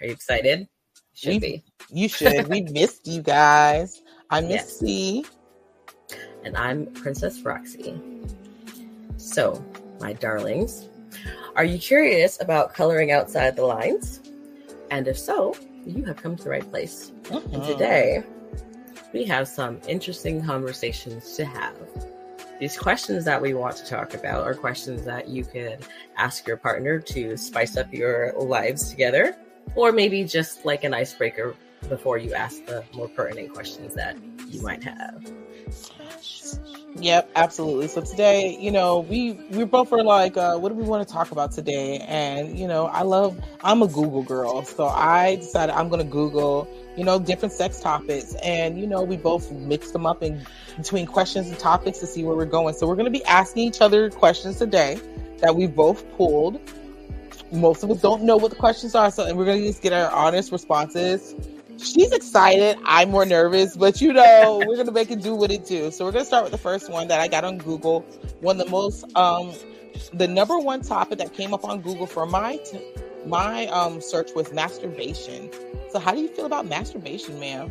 Are you excited? Should We- be. You should. we missed you guys. I miss Yes. C. And I'm Princess Roxy. So, my darlings, are you curious about coloring outside the lines? And if so, you have come to the right place. And Mhm. today, we have some interesting conversations to have. These questions that we want to talk about are questions that you could ask your partner to spice up your lives together, or maybe just like an icebreaker before you ask the more pertinent questions that you might have. Yep, absolutely. So today, you know, we we both were like, uh, what do we want to talk about today? And you know, I love. I'm a Google girl, so I decided I'm to Google, you know, different sex topics, and you know, we both mixed them up in between questions and topics to see where we're going. So we're to be asking each other questions today that we both pulled. Most of us don't know what the questions are, so and we're going to just get our honest responses. She's excited. I'm more nervous, but you know, we're gonna make it do what it do. So we're gonna start with the first one that I got on Google. One of the most, um, the number one topic that came up on Google for my t- my um search was masturbation. So how do you feel about masturbation, ma'am?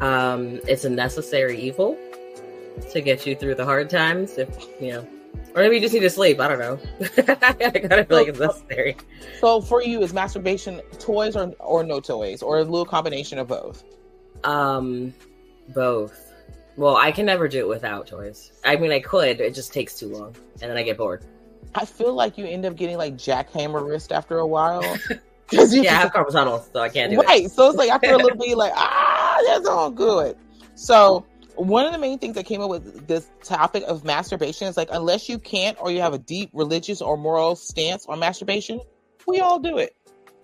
Um, it's a necessary evil to get you through the hard times, if you know, or maybe you just need to sleep. I don't know. I gotta feel like it's necessary. So for you, is masturbation toys or or no toys, or a little combination of both? Um, both. Well, I can never do it without toys. I mean, I could. It just takes too long, and then I get bored. I feel like you end up getting like jackhammer wrist after a while because you Yeah, I have carpal tunnel, so I can't do it. right. So it's like after a little bit, you're like, ah, that's all good. So one of the main things that came up with this topic of masturbation is like, unless you can't or you have a deep religious or moral stance on masturbation, we all do it.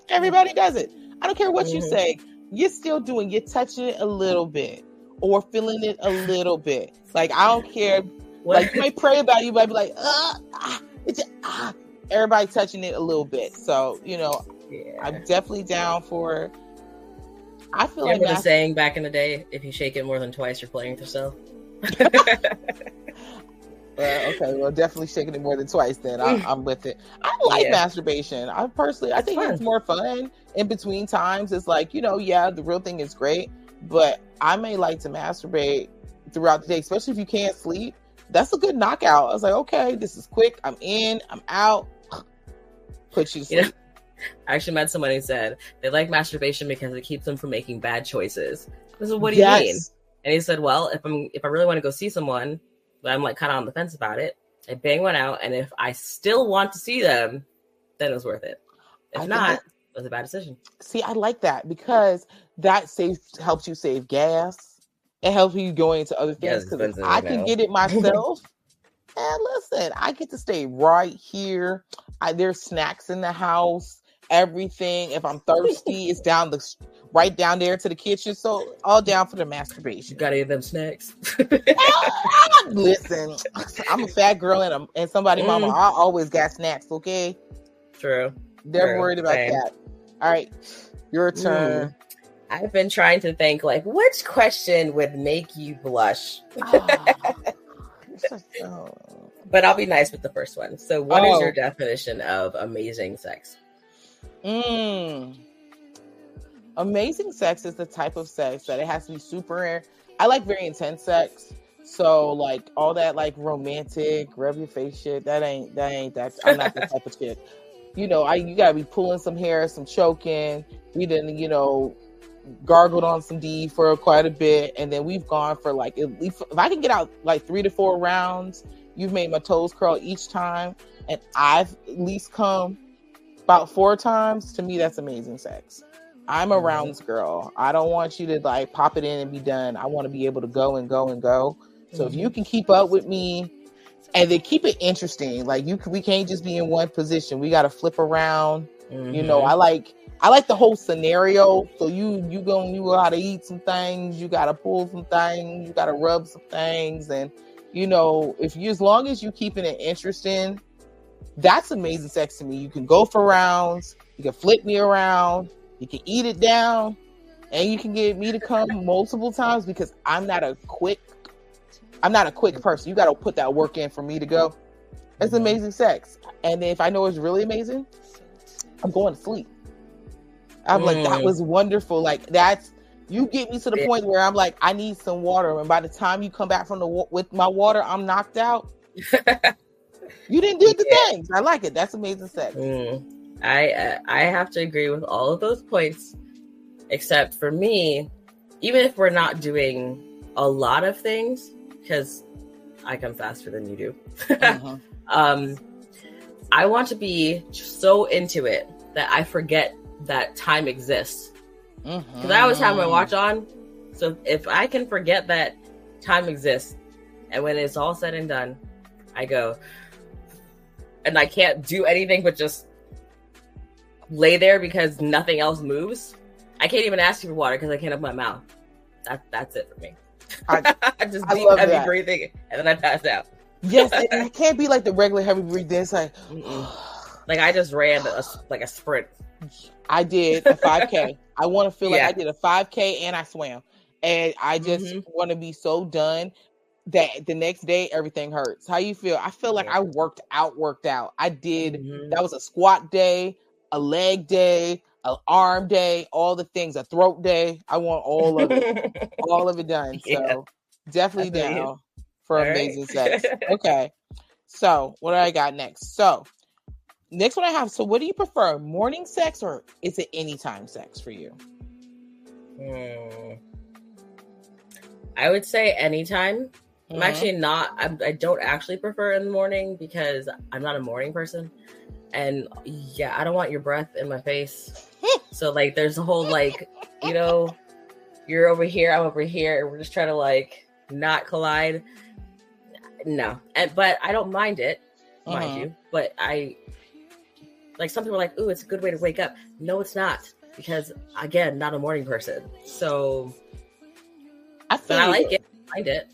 Everybody does it. I don't care what you Mhm. say. You're still doing. You're touching it a little bit or feeling it a little bit. Like I don't care. Like you might pray about it, you might be like, uh, ah, it's ah. Everybody touching it a little bit. So you know, yeah. I'm definitely down for. I feel Remember like the mas- saying back in the day: if you shake it more than twice, you're playing with yourself. uh, okay, well, definitely shaking it more than twice. Then I, I'm with it. I like Yeah. masturbation. I personally, I think fun. it's more fun in between times. It's like you know, yeah, the real thing is great, but I may like to masturbate throughout the day, especially if you can't sleep. That's a good knockout. I was like, okay, this is quick. I'm in. I'm out. Put you to You know, sleep. I actually met someone who said they like masturbation because it keeps them from making bad choices. This is what do you mean? And he said, "Well, if I'm if I really want to go see someone, but I'm like kind of on the fence about it, I bang one out, and if I still want to see them, then it was worth it. If I not, it was a bad decision. See, I like that because that saves helps you save gas. It helps you go into other things because I now. can get it myself. and listen, I get to stay right here. I, there's snacks in the house. Everything. If I'm thirsty, it's down the right down there to the kitchen. So all down for the masturbation. You gotta get them snacks. listen, I'm a fat girl and I'm, and somebody, mama, Mm. I always got snacks. Okay, True. they're True. worried about Same. that. All right, your turn. I've been trying to think like which question would make you blush, oh. but I'll be nice with the first one. So, what is Oh. your definition of amazing sex? Mm. Amazing sex is the type of sex that it has to be super. I like very intense sex. So like all that like romantic rub your face shit. That ain't that ain't that. I'm not the type of shit. You know, I you gotta be pulling some hair, some choking. We didn't, you know, gargled on some D for quite a bit, and then we've gone for like at least if I can get out like three to four rounds. You've made my toes curl each time, and I've at least come about four times. To me, that's amazing sex. I'm a Mhm. rounds girl. I don't want you to like pop it in and be done. I want to be able to go and go and go. So if you can keep up with me and then keep it interesting, like you, we can't just be in one position. We got to flip around. You know, Mhm. I like I like the whole scenario. So you you going you know how to eat some things. You got to pull some things. You got to rub some things, and you know, if you as long as you keeping it interesting, that's amazing sex to me. You can go for rounds, you can flip me around, you can eat it down, and you can get me to come multiple times because I'm not a quick I'm not a quick person. You got to put that work in for me to go. It's Mhm. amazing sex. And if I know it's really amazing, I'm going to sleep. I'm like, that Mm. was wonderful. Like that's you get me to the point where I'm like, I need some water. And by the time you come back from the with my water, I'm knocked out. You didn't do the Yeah. things. I like it. That's amazing sex. Mm. I uh, I have to agree with all of those points, except for me. Even if we're not doing a lot of things, because I come faster than you do. Mhm. um, I want to be so into it that I forget that time exists. Because I always have my watch on, so if I can forget that time exists, and when it's all said and done, I go, and I can't do anything but just lay there because nothing else moves. I can't even ask you for water because I can't open my mouth. That that's it for me. I- I just I deep heavy that. breathing and then I pass out. Yes, it, it can't be like the regular heavy breathing. It's like Like I just ran a, like a sprint. I did a 5K. I want to feel like I did a 5K and I swam. And I just Mhm. want to be so done that the next day everything hurts. How you feel? I feel like. I worked out, worked out. I did Mhm. that was a squat day, a leg day, an arm day, all the things, a throat day. I want all of it, all of it done. So Yeah. definitely I feel down for All right. amazing sex. Okay. So what do I got next? So next one I have. So what do you prefer? Morning sex or is it anytime sex for you? Hmm. I would say anytime. I'm actually not. I'm, I don't actually prefer in the morning because I'm not a morning person, and yeah, I don't want your breath in my face. so like, there's a whole like, you know, you're over here, I'm over here, and we're just trying to like not collide. No, and but I don't mind it, mind Mhm. you. But I like some people are like, "Ooh, it's a good way to wake up." No, it's not because again, not a morning person. So, I feel but I like it. Mind it.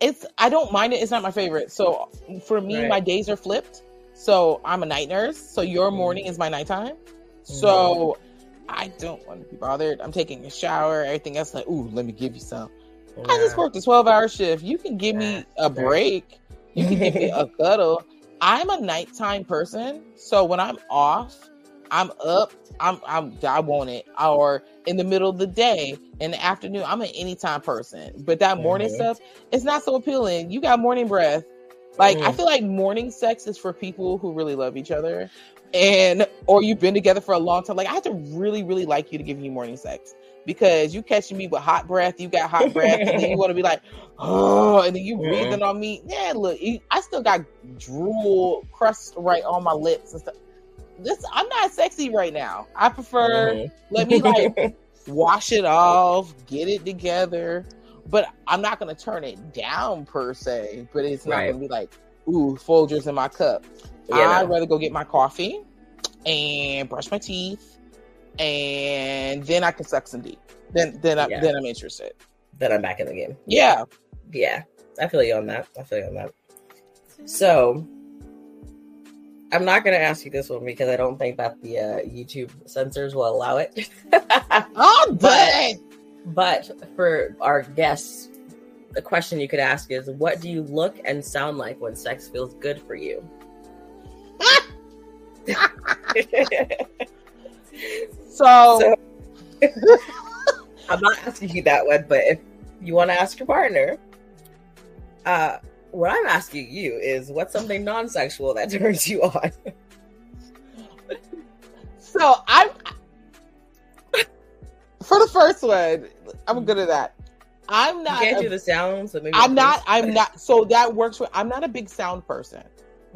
It's I don't mind it. It's not my favorite. So for me, Right. my days are flipped. So I'm a night nurse. So your mm-hmm. morning is my nighttime. Mm-hmm. So I don't want to be bothered. I'm taking a shower. Everything else, like, ooh, let me give you some. I just worked a 12 hour shift. You can give me a break. You can give me a cuddle. I'm a nighttime person. So when I'm off, I'm up. I'm I'm I want it. Or in the middle of the day, in the afternoon, I'm an anytime person. But that morning Mhm. stuff, it's not so appealing. You got morning breath. Like I Mm. feel like morning sex is for people who really love each other. And or you've been together for a long time. Like I have to really, really like you to give you morning sex because you catching me with hot breath, you got hot breath, and then you want to be like, oh, and then you breathing on me. Yeah, look, I still got drool crust right on my lips and stuff. This I'm not sexy right now. I prefer Mhm. let me like wash it off, get it together. But I'm not gonna turn it down per se. But it's not Right. gonna be like, ooh, Folgers in my cup. Yeah, I'd no. rather go get my coffee and brush my teeth, and then I can suck some deep. Then then I, Yeah. then I'm interested. then I'm back in the game. Yeah. Yeah, I feel you on that. I feel you on that. So, I'm not going to ask you this one because I don't think that the uh, YouTube censors will allow it. Oh, but but for our guests, the question you could ask is what do you look and sound like when sex feels good for you? so, So- I'm not asking you that one, but if you want to ask your partner, uh, what I'm asking you is what's something non-sexual that turns you on? so I'm for the first one. I'm good at that. I'm You not. can't a- do the sounds. So maybe I'm not. I'm not. So that works for. I'm not a big sound person.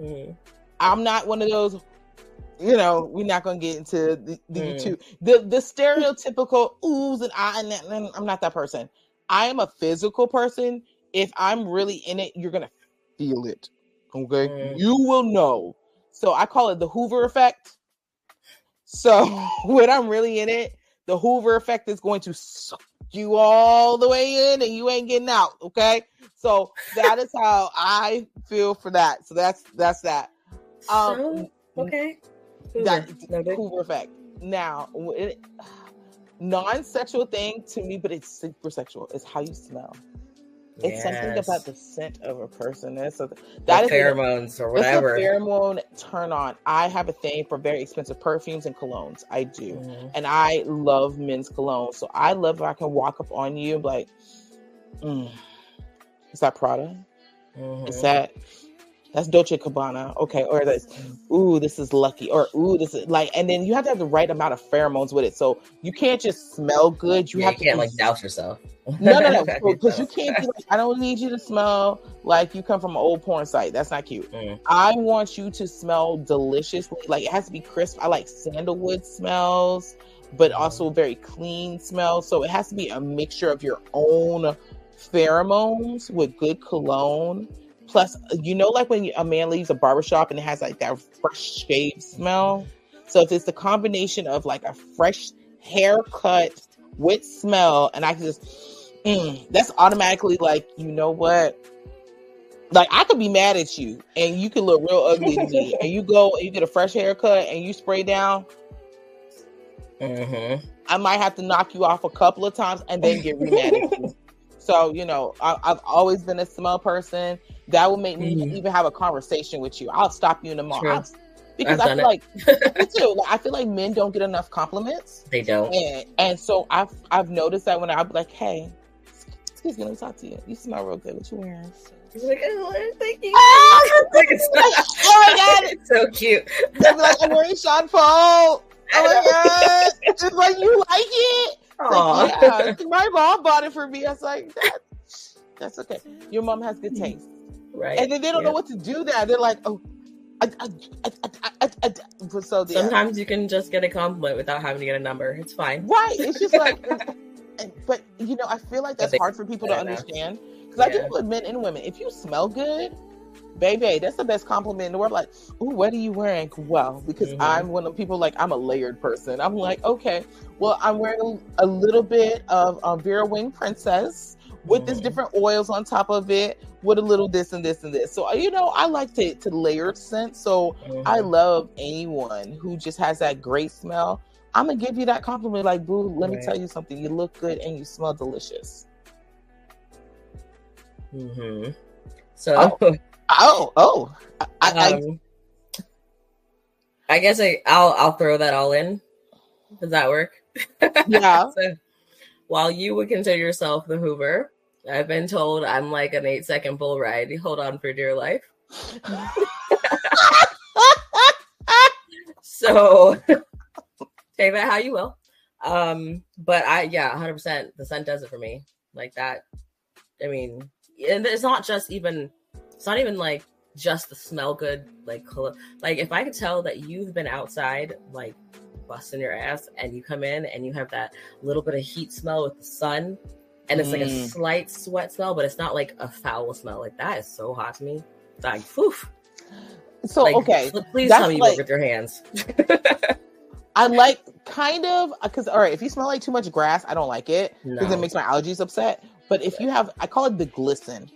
Mhm. I'm not one of those. You know, we're not gonna get into the, the Mm. two the the stereotypical oohs and ah and, and I'm not that person. I am a physical person. If I'm really in it, you're gonna feel it. Okay, Mm. you will know. So I call it the Hoover effect. So when I'm really in it, the Hoover effect is going to suck you all the way in and you ain't getting out. Okay. So that is how I feel for that. So that's that's that. Um so, okay. Hoover. That Hoover effect. Now non-sexual thing to me, but it's super sexual. Is how you smell. It's yes. something about the scent of a person. It's a, that the pheromones or whatever. It's a pheromone turn on. I have a thing for very expensive perfumes and colognes. I do, mm-hmm. and I love men's cologne. So I love if I can walk up on you and like, mm, "Is that Prada? Mm-hmm. Is that that's Dolce Gabbana. Okay. Or that's, ooh, this is lucky. Or, ooh, this is like, and then you have to have the right amount of pheromones with it. So you can't just smell good. You yeah, have you to can't like douse yourself. no, no, no. Because you can't be like, I don't need you to smell like you come from an old porn site. That's not cute. Mm. I want you to smell deliciously. Like it has to be crisp. I like sandalwood smells, but also very clean smells. So it has to be a mixture of your own pheromones with good cologne Plus, you know, like when a man leaves a barbershop and it has like that fresh shave smell. So if it's the combination of like a fresh haircut with smell, and I can just, mm, that's automatically like, you know what? Like I could be mad at you, and you could look real ugly to me, and you go and you get a fresh haircut and you spray down. Mm-hmm. I might have to knock you off a couple of times and then get mad at you. So you know, I, have always been a smell person. That will make me mm-hmm. even have a conversation with you. I'll stop you in the mall because I feel it. like too. Like, I feel like men don't get enough compliments. They don't, and, and so I've I've noticed that when I'm like, hey, excuse me, let me talk to you. You smell real good. What you wearing? He's like, oh, thank you. Oh, oh my god, it's so cute. Be like, I'm wearing Jean Paul. Oh my god, it's like you like it. Like, yeah, my mom bought it for me. I was like, that, that's okay. Your mom has good taste. Right. And then they don't yeah. know what to do there. They're like, oh, I, I, I, so yeah. sometimes you can just get a compliment without having to get a number. It's fine. Right. It's just like, but you know, I feel like that's hard for people to understand because yeah. I do with men and women. If you smell good, baby, that's the best compliment in the world. Like, oh, what are you wearing? Well, because mm-hmm. I'm one of people like I'm a layered person. I'm like, okay, well, I'm wearing a, a little bit of um, Vera Wang Princess with this different oils on top of it with a little this and this and this. So you know, I like to to layered scent. So mm-hmm. I love anyone who just has that great smell. I'm gonna give you that compliment, like, boo. Let right. me tell you something. You look good and you smell delicious. Hmm. So. Oh, oh, oh. I, um, I, I guess I, I'll I'll throw that all in. Does that work? Yeah. so, while you would consider yourself the Hoover, I've been told I'm like an eight second bull ride. Hold on for dear life. so take that how you will. Um, but I yeah, 100 percent the scent does it for me. Like that. I mean, and it's not just even it's not even like just the smell good like. Like if I could tell that you've been outside like busting your ass and you come in and you have that little bit of heat smell with the sun and it's mm. like a mm. slight sweat smell, but it's not like a foul smell. Like that is so hot to me. It's like, poof. So like, okay, please tell me you like, work with your hands. I like kind of because all right, if you smell like too much grass, I don't like it because no. it makes my allergies upset. But if you have, I call it the glisten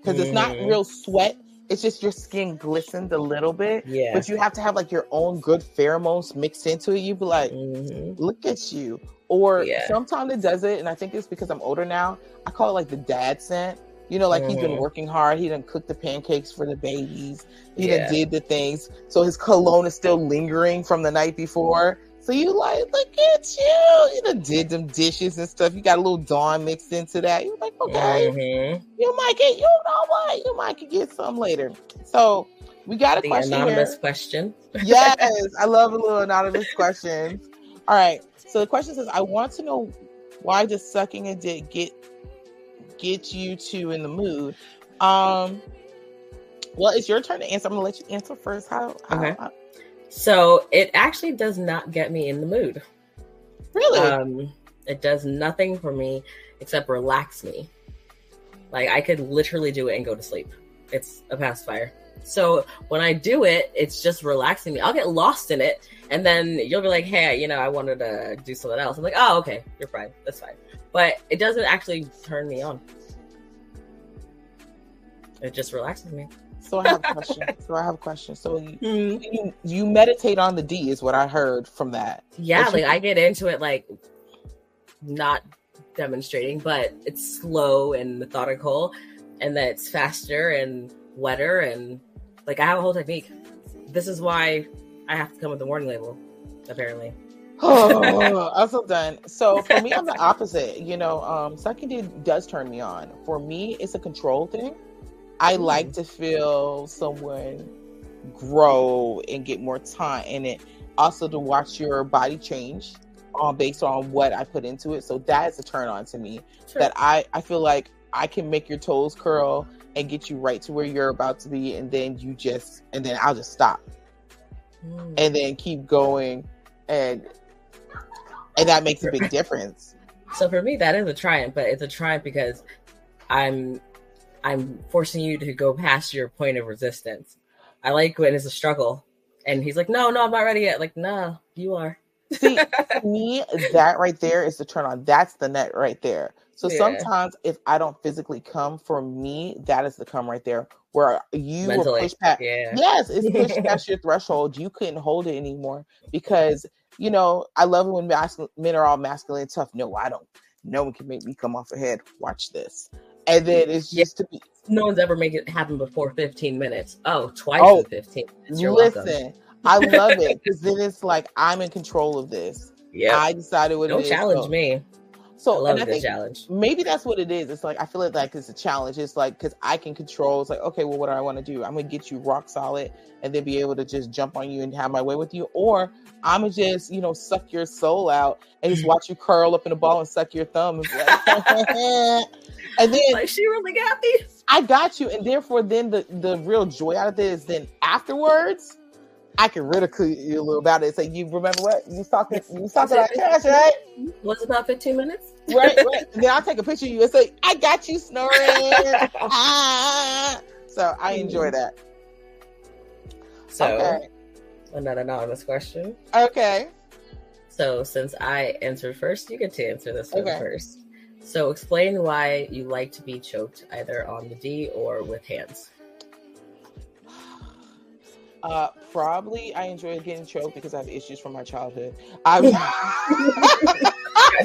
because mm. it's not mm. real sweat. It's just your skin glistened a little bit. Yeah. But you have to have like your own good pheromones mixed into it. You'd be like, mm-hmm. look at you. Or yeah. sometimes it does it, and I think it's because I'm older now. I call it like the dad scent. You know, like mm-hmm. he's been mm-hmm. working hard. He didn't cook the pancakes for the babies. He yeah. done did the things. So his cologne is still lingering from the night before. So you like, look at you. You done did them dishes and stuff. You got a little Dawn mixed into that. You're like, okay, mm-hmm. you might get, you know what? You might get some later. So we got a the question anonymous here. question. yes, I love a little anonymous questions. All right. So the question says, I want to know why does sucking a dick get get you two in the mood? Um well, it's your turn to answer. I'm gonna let you answer first. How, how okay. How, so it actually does not get me in the mood. Really? Um, it does nothing for me except relax me. Like I could literally do it and go to sleep. it's a pacifier. So when I do it, it's just relaxing me. I'll get lost in it, and then you'll be like, "Hey, you know, I wanted to do something else." I'm like, "Oh, okay, you're fine. That's fine." But it doesn't actually turn me on. It just relaxes me. So I have a question. so I have a question. So you, mm-hmm. you, you meditate on the D is what I heard from that. Yeah, like I get into it like not demonstrating, but it's slow and methodical, and that it's faster and wetter and like I have a whole technique. This is why I have to come with the warning label, apparently. oh, I'm so done. So for me, I'm the opposite. You know, um, sucking D does turn me on. For me, it's a control thing. I mm. like to feel someone grow and get more time in it. Also, to watch your body change um, based on what I put into it. So that is a turn on to me. Sure. That I I feel like I can make your toes curl and get you right to where you're about to be, and then you just and then I'll just stop, mm. and then keep going, and and that makes a big difference. So for me, that is a triumph, but it's a triumph because I'm I'm forcing you to go past your point of resistance. I like when it's a struggle, and he's like, "No, no, I'm not ready yet." Like, no, you are. See, me, that right there is the turn on. That's the net right there. So yeah. sometimes if I don't physically come for me, that is the come right there where you Mentally, push past. Yeah. Yes, it's pushed past your threshold. You couldn't hold it anymore because you know I love it when men are all masculine and tough. No, I don't. No one can make me come off ahead. Watch this, and then mm, it's just yeah. to be. No one's ever make it happen before 15 minutes. Oh, twice oh, 15 minutes. You're listen. Welcome. I love it because then it's like I'm in control of this. Yeah, I decided what Don't challenge so. me. So I love and I think challenge. Maybe that's what it is. It's like I feel it like it's a challenge. It's like because I can control. It's like okay, well, what do I want to do? I'm gonna get you rock solid, and then be able to just jump on you and have my way with you, or I'm gonna just you know suck your soul out and just mm-hmm. watch you curl up in a ball and suck your thumb. and then like she really got these. I got you, and therefore, then the the real joy out of this, then afterwards I can ridicule you a little about it. Say, you remember what you talking? You talking about cash, right? Was it about fifteen minutes? right, right. And then I'll take a picture of you and say, "I got you snoring." ah. So I enjoy that. So, okay. another anonymous question. Okay. So since I answered first, you get to answer this one okay. first. So explain why you like to be choked either on the D or with hands. Uh, probably I enjoy getting choked because I have issues from my childhood. I,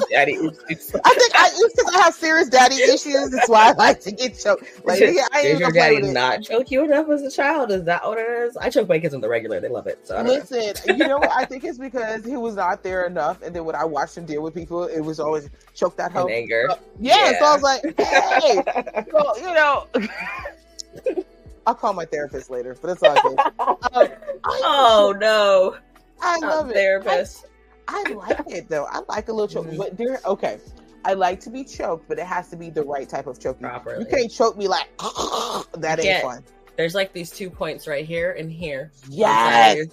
daddy issues. I think I because I have serious daddy issues. That's why I like to get choked. Like, yeah, I Did your daddy not choke you enough as a child? Is that what it is? I choke my kids on the regular. They love it. So listen, you know what? I think it's because he was not there enough, and then when I watched him deal with people, it was always choke that hoe. anger. Uh, yeah, yeah, so I was like, hey, well, you know. I'll call my therapist later, but it's all good. Um, oh no, I love it. Therapist. I, I, like it though. I like a little choke, mm-hmm. but there. Okay, I like to be choked, but it has to be the right type of choking. Properly. You can't choke me like that. Ain't Get, fun. There's like these two points right here and here. Yes,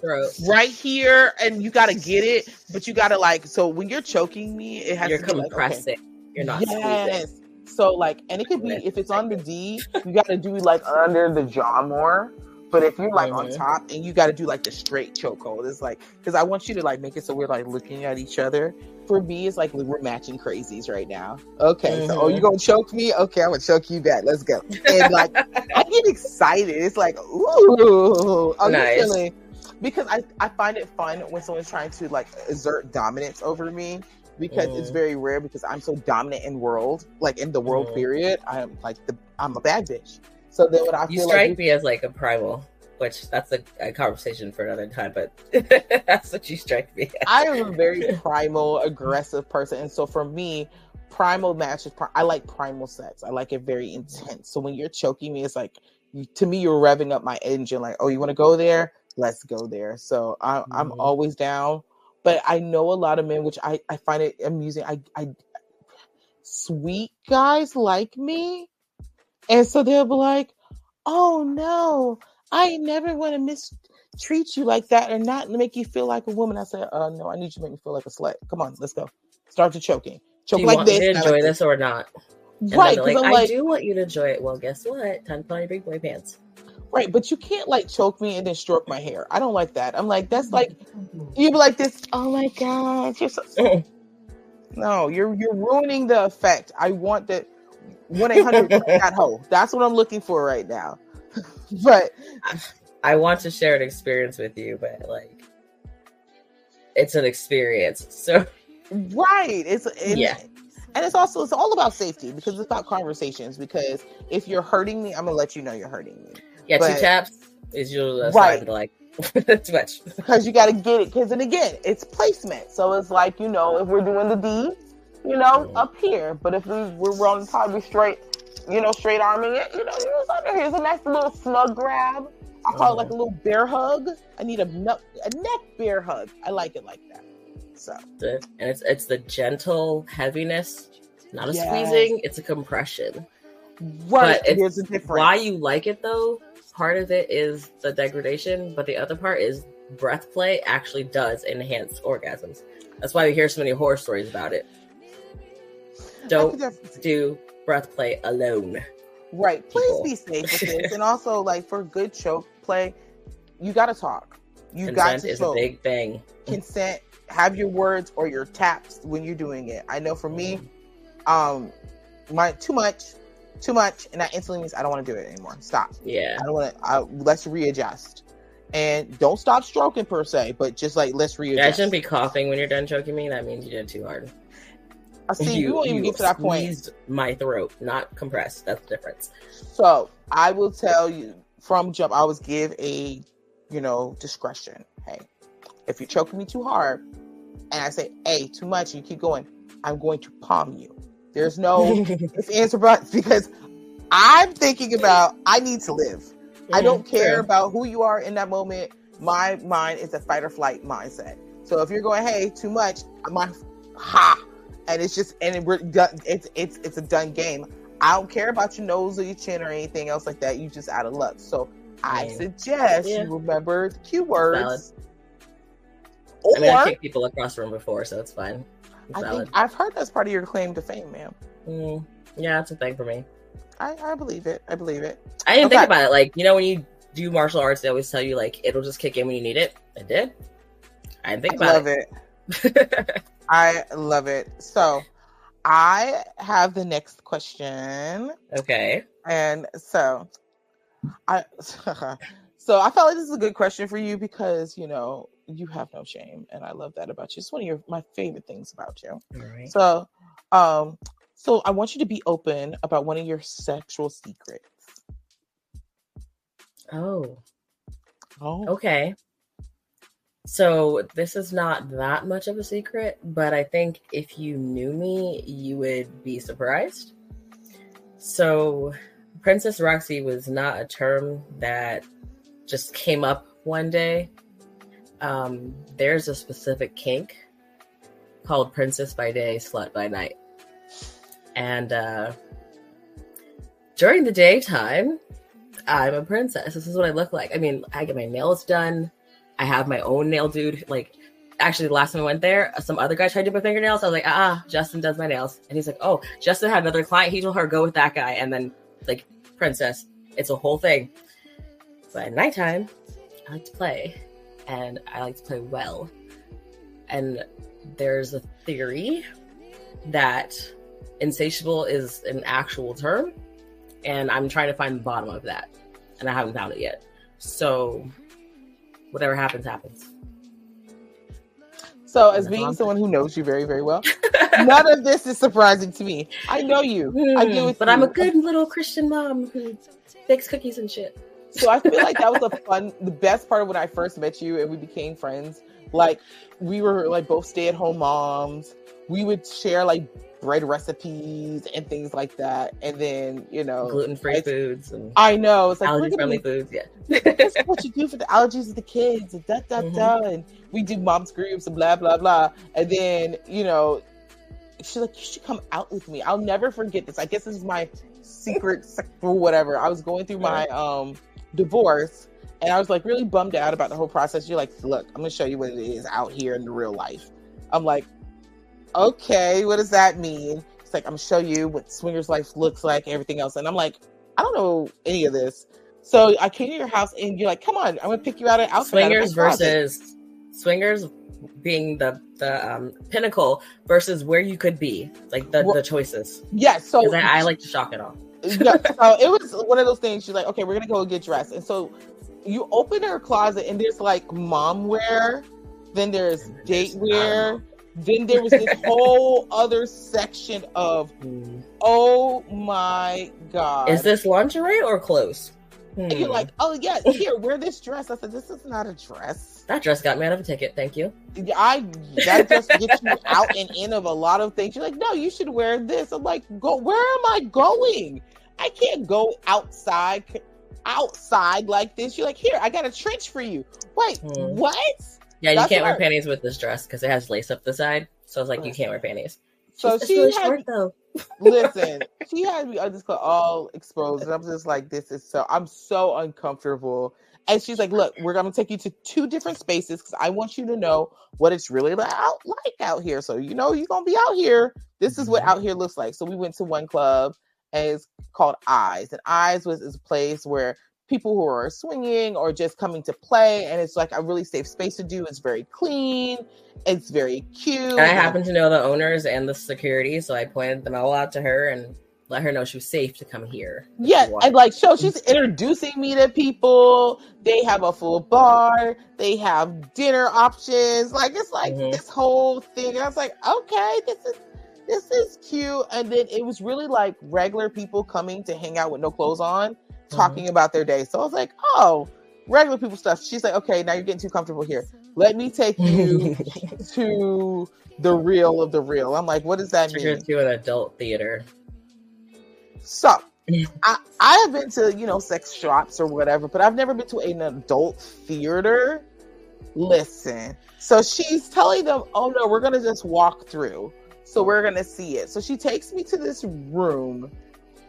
right here, and you got to get it, but you got to like. So when you're choking me, it has you're to be compressing. Like, okay. You're not. Yes. Squeezing. So like, and it could be if it's on the D, you got to do like under the jaw more. But if you're like mm-hmm. on top and you got to do like the straight chokehold, it's like because I want you to like make it so we're like looking at each other. For me, it's like we're matching crazies right now. Okay, mm-hmm. so oh, you mm-hmm. gonna choke me? Okay, I'm gonna choke you back. Let's go. And like, I get excited. It's like, ooh, I'm nice. feeling because I I find it fun when someone's trying to like exert dominance over me because mm. it's very rare because I'm so dominant in world, like in the world mm. period. I'm like the I'm a bad bitch. So then what I you strike like, me as like a primal, which that's a, a conversation for another time. But that's what you strike me. As. I am a very primal, aggressive person, and so for me, primal matches. I like primal sex. I like it very intense. So when you're choking me, it's like to me you're revving up my engine. Like, oh, you want to go there? Let's go there. So I, I'm mm-hmm. always down but I know a lot of men, which I, I find it amusing. I, I sweet guys like me. And so they'll be like, oh no, I never want to mistreat you like that or not make you feel like a woman. I said, uh, no, I need you to make me feel like a slut. Come on, let's go. Start to choking. Choke like this. enjoy this or not? And right? they'll 'cause be like, I'm I like, do want you to enjoy it. Well, guess what? Time to put on your big boy pants. right, but you can't like choke me and then stroke my hair. I don't like that. I'm like, that's like you'd be like this. Oh my god, you're so. No, you're you're ruining the effect. I want that one eight hundred that hoe. That's what I'm looking for right now. but I want to share an experience with you, but like, it's an experience. So right, it's and, Yeah. and it's also it's all about safety because it's about conversations. Because if you're hurting me, I'm gonna let you know you're hurting me yeah, But- two taps is usually a Right. like too much. because you got to get it. Because and again, it's placement. So it's like you know if we're doing the D, you know, up here. But if we we're on the top, we straight, you know, straight arming it. You know, here's under here's a nice little snug grab. I call it like a uh-huh. little bear hug. I need a nut, a neck bear hug. I like it like that. So and it's it's the gentle heaviness, not a Yes. squeezing. It's a compression. right, But it's difference. Why you like it though? Part of it is the degradation, but the other part is breath play actually does enhance orgasms. That's why we hear so many horror stories about it. Don't definitely- do breath play alone. Right. Please people. be safe with this. and also, like for good choke play, you got to talk. You got Consent to is choke. a big thing. Consent. Have your words or your taps when you're doing it. I know for me, um, my too much, too much, and that instantly means I don't want to do it anymore. Stop. Yeah. I don't want to. Let's readjust. And don't stop stroking per se, but just like let's readjust. I shouldn't be coughing when you're done choking me. That means you did too hard. I see. you, won't even get to that point. my throat, not compressed. That's the difference. So I will tell you from jump, I always give a, you know, discretion. Hey, if you're choking me too hard, and I say, hey, too much, you keep going, I'm going to palm you. There's no if answer buts because I'm thinking about I need to live. I mm-hmm, don't care True. about who you are in that moment. My mind is a fight or flight mindset. So if you're going, hey, too much, my ha, and it's just and we're done. It's it's it's a done game. I don't care about your nose or your chin or anything else like that. You just out of luck. So I Yeah. suggest Yeah. you remember the key words. Or I mean, I've kicked people across the room before, so it's fine. It's I valid. think I've heard that's part of your claim to fame, ma'am. Mm, yeah, it's a thing for me. I, I believe it. I believe it. I didn't Okay. think about it. Like, you know, when you do martial arts, they always tell you, like, it'll just kick in when you need it. It did. I didn't think I love about it. it. I love it. So I have the next question. okay. And so I so I felt like this is a good question for you because you know you have no shame and I love that about you. It's one of your my favorite things about you. All right. So um so I want you to be open about one of your sexual secrets. Oh, Oh, okay. So this is not that much of a secret, but I think if you knew me, you would be surprised. So, Princess Roxy was not a term that just came up one day. Um, there's a specific kink called Princess by Day, Slut by Night. And uh, during the daytime, I'm a princess. This is what I look like. I mean, I get my nails done. I have my own nail dude. Like, actually, the last time I went there, some other guy tried to do my fingernails. I was like, ah, Justin does my nails. And he's like, oh, Justin had another client. He told her, go with that guy. And then, like, princess. It's a whole thing. But at nighttime, I like to play. And I like to play well. And there's a theory that insatiable is an actual term. And I'm trying to find the bottom of that. And I haven't found it yet. So, whatever happens, happens. so as being someone who knows you very very well, none of this is surprising to me. I know you. I get hmm. with but I'm a good little Christian mom who bakes cookies and shit. So I feel like that was a fun, the best part of when I first met you and we became friends. Like we were like both stay at home moms. We would share like bread recipes and things like that. And then you know, Gluten free foods and I know it's like allergy friendly foods. Yeah. this is what you do for the allergies of the kids and da da Mhm. da. And we do mom's groups and blah blah blah. And then you know, she's like, you should come out with me. I'll never forget this. I guess this is my secret or whatever. I was going through my um divorce and I was like really bummed out about the whole process. You're like, look, I'm gonna show you what it is out here in the real life. I'm like, okay, what does that mean? It's like, I'm gonna show you what swingers life looks like, everything else. And I'm like, I don't know any of this. So I came to your house and you're like, come on, I'm gonna pick you out of outfit. Swingers versus swingers being the the um, pinnacle versus where you could be, like the, well, the choices. Yes, yeah, so I, I, like to shock it all. yeah, so it was one of those things. She's like, okay, we're gonna go get dressed, and so you open her closet and there's like mom wear, then there's date wear, then there was this whole other section of, hmm. oh my god, is this lingerie or clothes? Hmm. And you're like, oh yeah, here, wear this dress. I said, this is not a dress. That dress got me out of a ticket. Thank you. I that just gets you out and in of a lot of things. You're like, no, you should wear this. I'm like, go. Where am I going? I can't go outside, outside like this. You're like, here, I got a trench for you. Wait, hmm. what? Yeah, That's you can't wear panties with this dress because it has lace up the side. So I was like, you can't wear panties. So She's, she really had, short, though. listen, she had me just all exposed, and I'm just like, this is so. I'm so uncomfortable. And she's like, look, we're gonna take you to two different spaces because I want you to know what it's really like out, like out here. So you know you're gonna be out here. This is what mm-hmm. out here looks like. So we went to one club and it's called Eyes, and Eyes was is a place where people who are swinging or just coming to play and it's like a really safe space to do. It's very clean. It's very cute and i happen to know the owners and the security so i pointed them all out to her and let her know she was safe to come here. Yeah and like so she's introducing me to people. They have a full bar. They have dinner options. Like it's like mm-hmm. this whole thing. And i was like okay this is this is cute. And then it was really like regular people coming to hang out with no clothes on talking mm-hmm. about their day. So I was like, oh, regular people stuff. She's like, okay, now you're getting too comfortable here. Let me take you to the real of the real. I'm like, what does that mean? To an adult theater. So I, I have been to, you know, sex shops or whatever, but I've never been to an adult theater. Listen. So she's telling them, oh no, we're gonna just walk through. So we're gonna see it. So she takes me to this room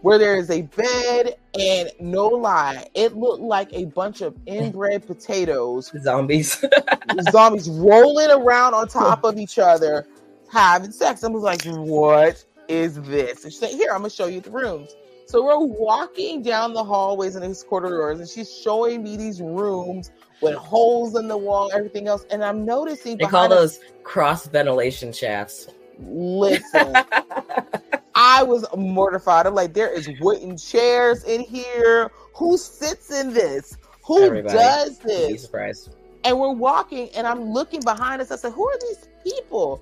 where there is a bed and no lie, it looked like a bunch of inbred potatoes. Zombies. zombies rolling around on top of each other, having sex. I was like, what is this? And she said, Here, I'm gonna show you the rooms. So we're walking down the hallways and these corridors, and she's showing me these rooms with holes in the wall, everything else. And I'm noticing they call those cross ventilation shafts. Listen. I was mortified. I'm like, there is wooden chairs in here. Who sits in this? Who Everybody. does this? And we're walking, and I'm looking behind us. I said, "Who are these people?"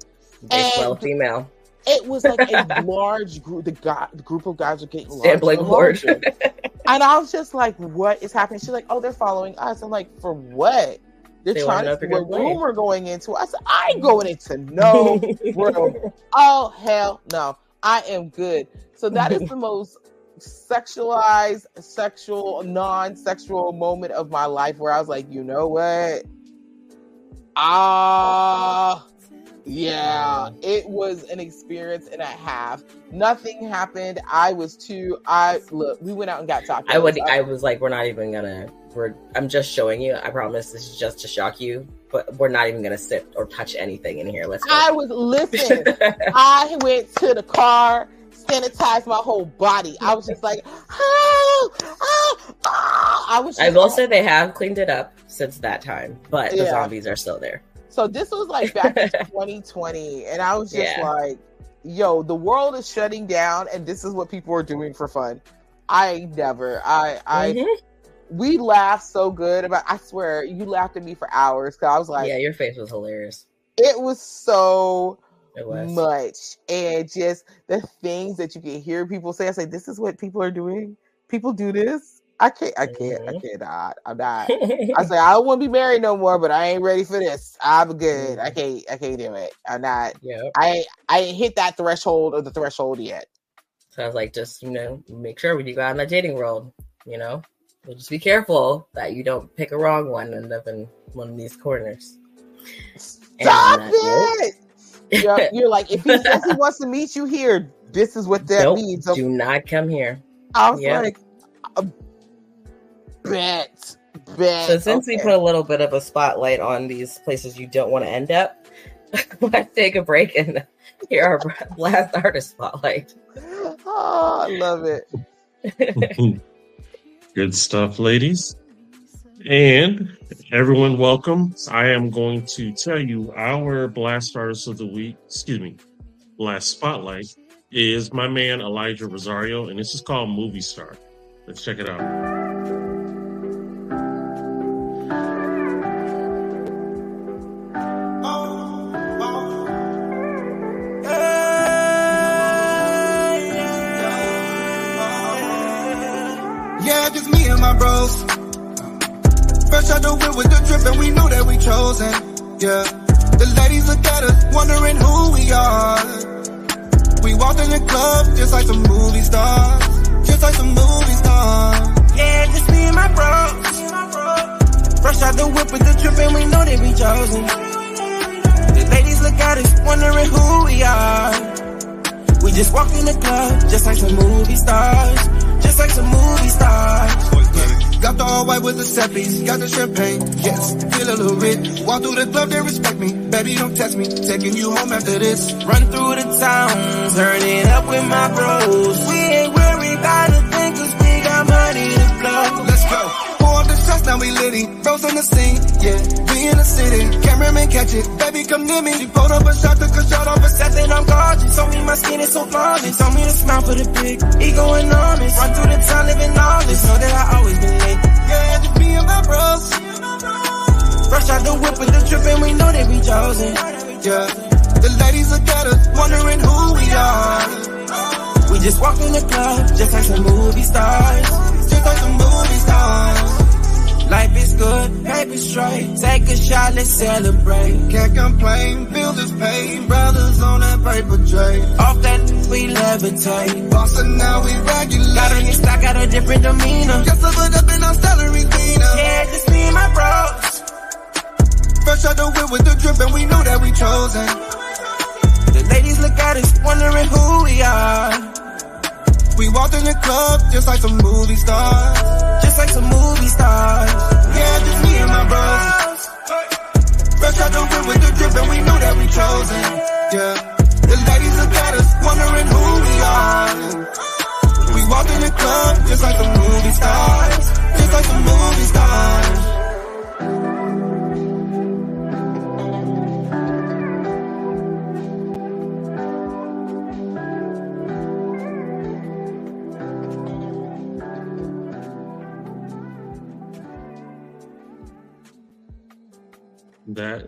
and well female. It was like a large group. The, guy, the group of guys are getting larger. and larger. and I was just like, "What is happening?" She's like, "Oh, they're following us." I'm like, "For what?" They're they trying to see what room we're going into. I said, "I ain't going into no room." oh hell no! I am good. So that is the most sexualized, sexual, non-sexual moment of my life where I was like, you know what? Ah, yeah, um, it was an experience and a half. Nothing happened. I was too. I look. We went out and got tacos. I would. I, was like, we're not even gonna. We're. I'm just showing you. I promise. This is just to shock you but we're not even gonna sit or touch anything in here. Let's. Go. I was listen. I went to the car, sanitized my whole body. I was just like, oh, oh, oh. I was. I will like, say they have cleaned it up since that time, but yeah. the zombies are still there. So this was like back in 2020, and I was just yeah. like, "Yo, the world is shutting down, and this is what people are doing for fun." I never, I, I. Mm-hmm we laughed so good about. I swear, you laughed at me for hours because I was like, "Yeah, your face was hilarious." It was so it was. much, and just the things that you can hear people say. I say, "This is what people are doing. People do this." I can't. I can't. Mm-hmm. I cannot. I'm not. I say I don't want to be married no more, but I ain't ready for this. I'm good. I mm-hmm. can't. I can't do it. I'm not. Yeah. I I ain't hit that threshold or the threshold yet. So I was like, just you know, make sure when you go out in the dating world, you know, just be careful that you don't pick a wrong one and end up in one of these corners. Stop it! you're, you're, like, if he says he wants to meet you here, this is what that nope, means. So, do not come here. I was yep. like, bet, bet. So since okay. we put a little bit of a spotlight on these places you don't want to end up, let's take a break and Here our last artist spotlight. Oh, ah, I love it. Good stuff, ladies. And everyone, welcome. I am going to tell you our blast artist of the week, excuse me, last spotlight is my man Elijah Rosario, and this is called Movie Star. Let's check it out. Bros. Fresh out the whip with the drip, and we know that we chosen. Yeah, the ladies look at us, wondering who we are. We walked in the club just like some movie stars, just like some movie stars. Yeah, just me and my bros. Fresh out the whip with the drip, and we know that we chosen. The ladies look at us, wondering who we are. We just walked in the club, just like some movie stars, just like some movie stars. Got the all white with the seppies, got the champagne, yes, feel a little rich. Walk through the club, they respect me, baby don't test me, taking you home after this. Run through the town, turn it up with my bros. We ain't worried about a thing, cause we got money to blow. Let's go. Pour up the shots, now we litty, bros on the scene, yeah, we in the city. Cameraman catch it, baby come near me. She pulled up a shot, took a shot off a set, then I'm gorgeous. Told me my skin is so flawless, told me to smile for the big ego enormous. Run through the town, living this, know that I always been late. Yeah, just me and my bros. Fresh out the whip with the trip and we know that we chosen. Yeah, the ladies look at us, wondering who we are. We just walked in the club, just like some movie stars. Just like some movie stars. Life is good, paper straight. Take a shot, let's celebrate. Can't complain, feel is pain. Brothers on that paper tray. Off that we levitate. Bossa now we regulate. Got on your stock, got a different demeanor. Just leveled up in our salary cleaner. Yeah, just me and my bros. Fresh out the whip with the drip and we know that we chosen. The ladies look at us, wondering who we are. We walked in the club just like some movie stars. Just like some movie stars.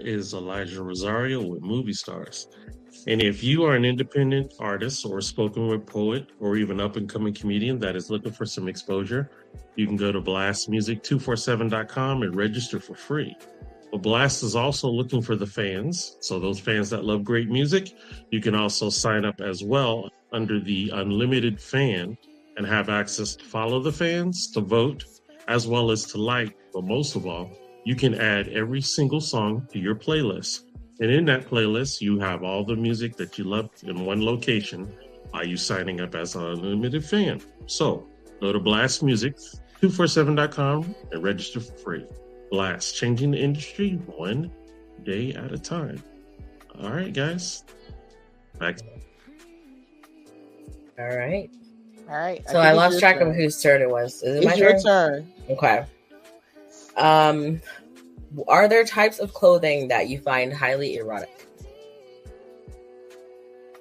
Is Elijah Rosario with Movie Stars. And if you are an independent artist or spoken word poet or even up and coming comedian that is looking for some exposure, you can go to blastmusic247.com and register for free. But Blast is also looking for the fans. So, those fans that love great music, you can also sign up as well under the Unlimited Fan and have access to follow the fans, to vote, as well as to like. But most of all, you can add every single song to your playlist. And in that playlist, you have all the music that you love in one location by you signing up as an unlimited fan. So go to blastmusic247.com and register for free. Blast, changing the industry one day at a time. All right, guys. Back. All right. All right. So I, think it's lost track turn. of whose turn it was. Is it my It's your turn? turn. Okay. Um, are there types of clothing that you find highly erotic?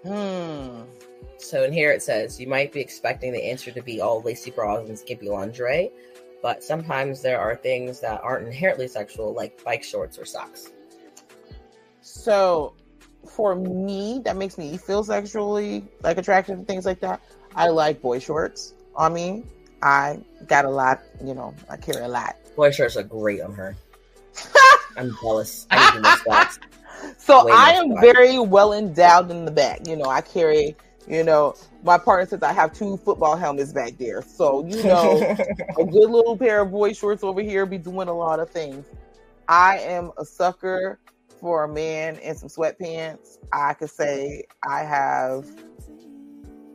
Hmm. So in here it says you might be expecting the answer to be all lacy bras and skimpy lingerie, but sometimes there are things that aren't inherently sexual, like bike shorts or socks. So, for me, that makes me feel sexually like attracted and things like that. I like boy shorts on me. I got a lot, you know, I carry a lot. Boy shorts are great on her. I'm jealous. I need those socks. So Way I am very well endowed in the back. You know, I carry, you know, my partner says I have two football helmets back there. So, you know, a good little pair of boy shorts over here be doing a lot of things. I am a sucker for a man in some sweatpants. I could say I have.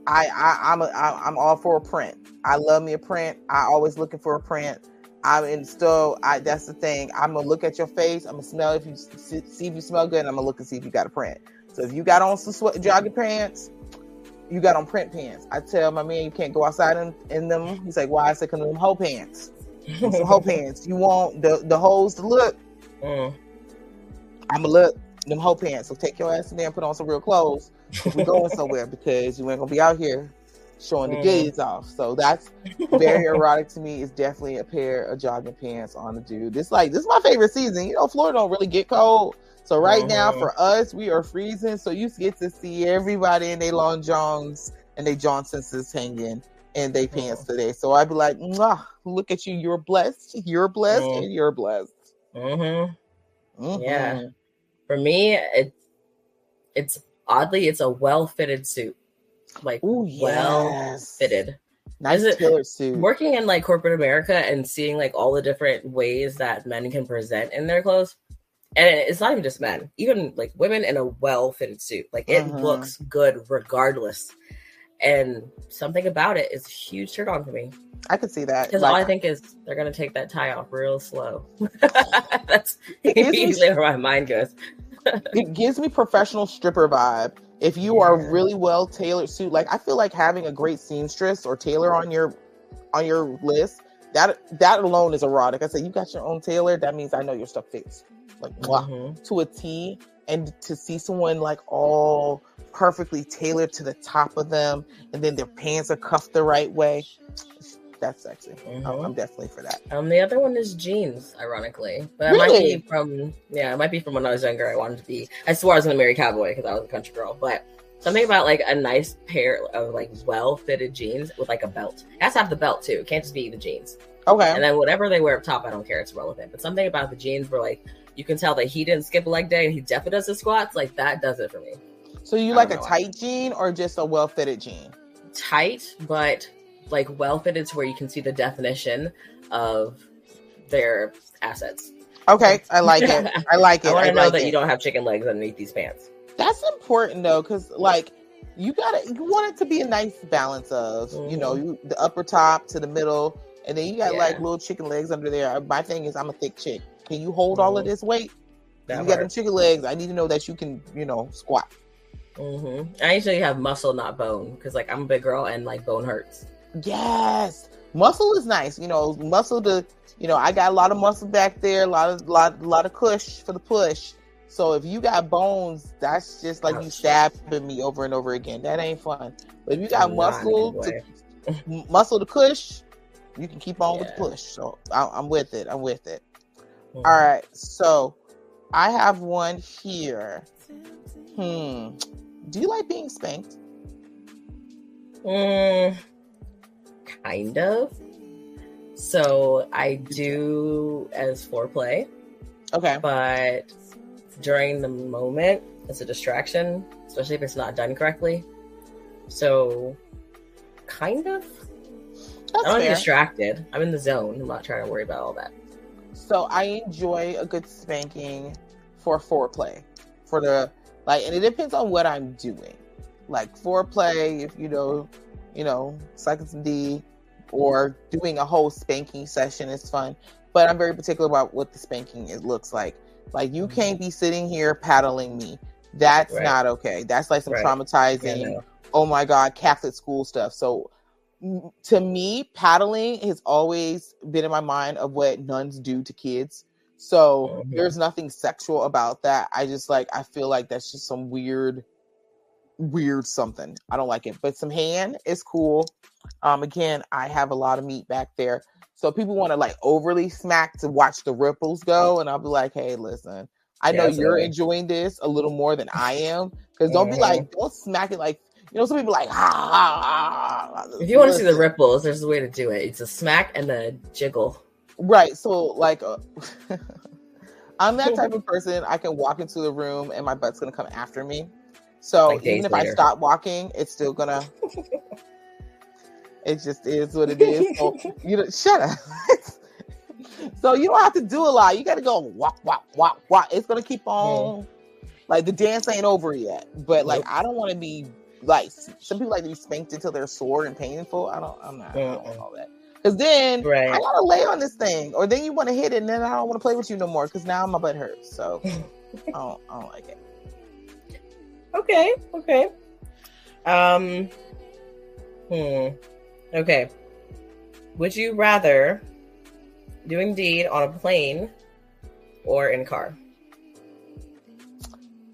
I, I I'm a, I, I'm all for a print. I love me a print. I always looking for a print. I'm in still. I that's the thing. I'm gonna look at your face. I'm gonna smell if you see see if you smell good. And I'm gonna look and see if you got a print. So if you got on some sweat jogging pants, you got on print pants. I tell my man you can't go outside in, in them. He's like, why? I said, because them hoe pants. some hoe pants. You want the the hoes to look. Mm. I'ma look them hoe pants. So take your ass in there and put on some real clothes. If we're going somewhere because you ain't gonna be out here showing the Mhm. gaze off. So that's very erotic to me. It's definitely a pair of jogging pants on the dude. This like this is my favorite season. You know, Florida don't really get cold. So right now Mhm. for us, we are freezing. So you get to see everybody in their long johns and they Johnsons is hanging in their pants today. So I'd be like, look at you. You're blessed. You're blessed Mhm. and you're blessed. Mm-hmm. Mhm. Yeah. For me, it it's oddly it's a well fitted suit, like Ooh, well fitted. Nice Is it- tailored suit. Working in like corporate America and seeing like all the different ways that men can present in their clothes, and it's not even just men, even like women in a well fitted suit, like it Mhm. looks good regardless. And something about it is a huge turn on for me I could see that. because Like, all I think is they're gonna take that tie off real slow. That's where my mind goes. it gives me professional stripper vibe. If you are really well tailored suit, like I feel like having a great seamstress or tailor on your on your list, that that alone is erotic. I said you got your own tailor, that means I know your stuff fits like mwah, Mhm. to a T. And to see someone like all perfectly tailored to the top of them, and then their pants are cuffed the right way, that's sexy. I'm, Mhm. I'm definitely for that. Um, the other one is jeans, ironically, but it might be from yeah, it might be from when I was younger. I wanted to be. I swore I was gonna marry a cowboy because I was a country girl, but something about like a nice pair of like well fitted jeans with like a belt. It has to have the belt too. It can't just be the jeans. Okay. And then whatever they wear up top, I don't care. It's relevant. But something about the jeans where like you can tell that he didn't skip a leg day and he definitely does his squats. Like that does it for me. So you I like a don't tight jean or just a well fitted jean? Tight, but like well fitted to where you can see the definition of their assets. Okay, I like it. I like it. I want to know like that it. you don't have chicken legs underneath these pants. That's important though, because like you gotta you want it to be a nice balance of you know you, the upper top to the middle, and then you got Yeah. like little chicken legs under there. My thing is I'm a thick chick. Can you hold all of Mhm. this weight? That you got them chicken legs. I need to know that you can you know squat. hmm I usually have muscle, not bone, because like I'm a big girl and like bone hurts. Yes, muscle is nice. You know, muscle to you know I got a lot of muscle back there, a lot of lot lot of cush for the push. So if you got bones, that's just like you stabbing me over and over again. That ain't fun. But if you got muscle to muscle to push, you can keep on with the push. So I, I'm with it. I'm with it. Mhm. All right. So I have one here. Hmm. Do you like being spanked? Mm, kind of. So I do as foreplay, Okay. but during the moment, it's a distraction, especially if it's not done correctly. So, kind of. That's I'm fair. distracted. I'm in the zone. I'm not trying to worry about all that. So I enjoy a good spanking for foreplay. For the like and it depends on what I'm doing. Like foreplay, if you know, you know, sucking some D or doing a whole spanking session is fun. But I'm very particular about what the spanking it looks like. Like you can't be sitting here paddling me. That's Right. not okay. That's like some Right. traumatizing Yeah, oh my god catholic school stuff so to me paddling has always been in my mind of what nuns do to kids so Mhm. there's nothing sexual about that i just like i feel like that's just some weird weird something i don't like it but some hand is cool um again i have a lot of meat back there so people want to like overly smack to watch the ripples go and i'll be like hey listen i know Yeah, you're absolutely. enjoying this a little more than i am because don't be Mhm. like don't smack it like you know some people like ah, ah, ah. If you want to see the ripples, there's a way to do it. It's a smack and a jiggle. right so like uh, i'm that type of person i can walk into the room and my butt's gonna come after me so Like even if i stop walking it's still gonna it just is what it is. So you know shut up. So you don't have to do a lot. You gotta go walk walk walk walk. It's gonna keep on like the dance ain't over yet. But like Nope. i don't want to be like some people like to be spanked until they're sore and painful. I don't i'm not I don't want all that. Because then Right. I gotta lay on this thing, or then you want to hit it, and then I don't want to play with you no more because now my butt hurts. So I don't, I don't like it. Okay, okay. Um, hmm. Okay. Would you rather doing deed on a plane or in car?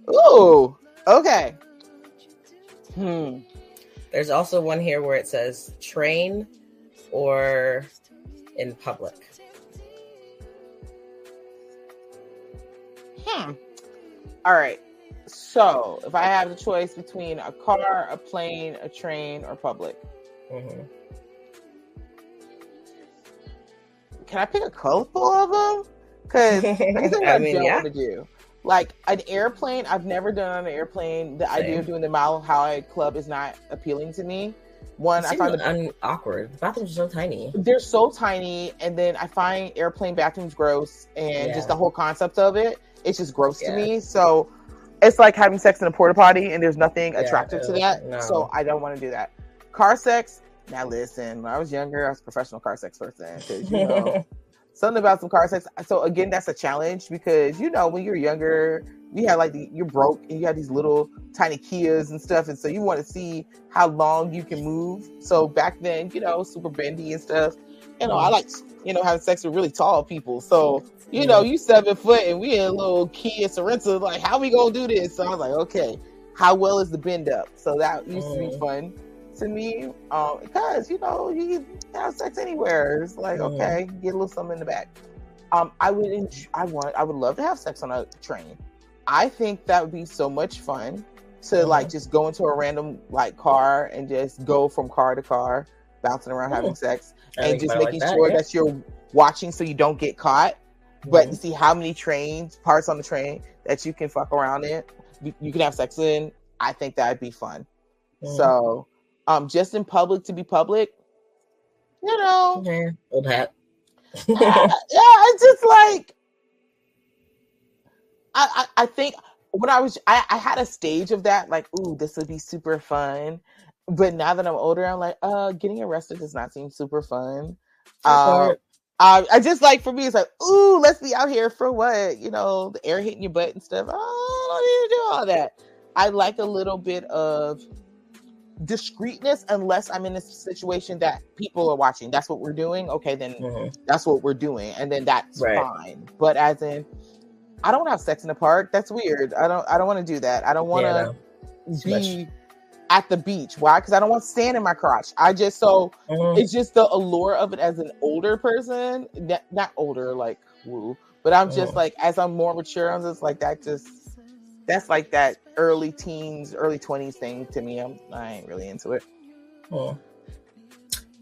Ooh, okay. Hmm. There's also one here where it says train or in public. Hmm. All right. So, if I have the choice between a car, a plane, a train, or public, Mhm. can I pick a couple of them? Because I I mean, don't yeah. want to do. Like an airplane, I've never done an airplane. The idea of doing the Mile High Club is not appealing to me. One, I find the un- awkward. The bathrooms are so tiny. they're so tiny and then i find airplane bathrooms gross and Yeah. just the whole concept of it it's just gross Yeah. to me so it's like having sex in a porta potty and there's nothing Yeah, attractive to uh, that no. so i don't want to do that. Car sex now listen when i was younger i was a professional car sex person you know something about some car sex so again that's a challenge because you know when you're younger you have like the, you're broke and you have these little tiny kias and stuff and so you want to see how long you can move. So back then you know super bendy and stuff you know i mm-hmm. like you know having sex with really tall people so you know you seven foot and we in a little kia Sorento like how we gonna do this so i was like okay how well is the bend up so that used to be Mm. fun to me um because you know you can have sex anywhere it's like Mm. okay get a little something in the back um i would enjoy, i want i would love to have sex on a train i think that would be so much fun to Mhm. like just go into a random like car and just go from car to car bouncing around having sex I and just I like making that, sure yeah. that you're watching so you don't get caught but to see how many trains parts on the train that you can fuck around in you, you can have sex in i think that'd be fun. Mhm. so um just in public to be public you know. Yeah, old hat. yeah it's just like I, I i think when i was I, I had a stage of that like ooh this would be super fun. But now that i'm older i'm like uh getting arrested does not seem super fun. Um, I, I just like for me, it's like, ooh, let's be out here for what? You know, the air hitting your butt and stuff. Oh, I don't need to do all that. I like a little bit of discreetness unless I'm in a situation that people are watching. That's what we're doing. Okay, then Mhm. that's what we're doing. And then that's Right. fine. But as in I don't have sex in the park. That's weird. I don't I don't want to do that. I don't want Yeah, to no. Too much. be at the beach. Why? Because I don't want sand in my crotch. I just so Mhm. it's just the allure of it as an older person not, not older like woo but i'm just Mm. like as i'm more mature i'm just like that just that's like that early teens early 20s thing to me i'm i ain't really into it Hmm.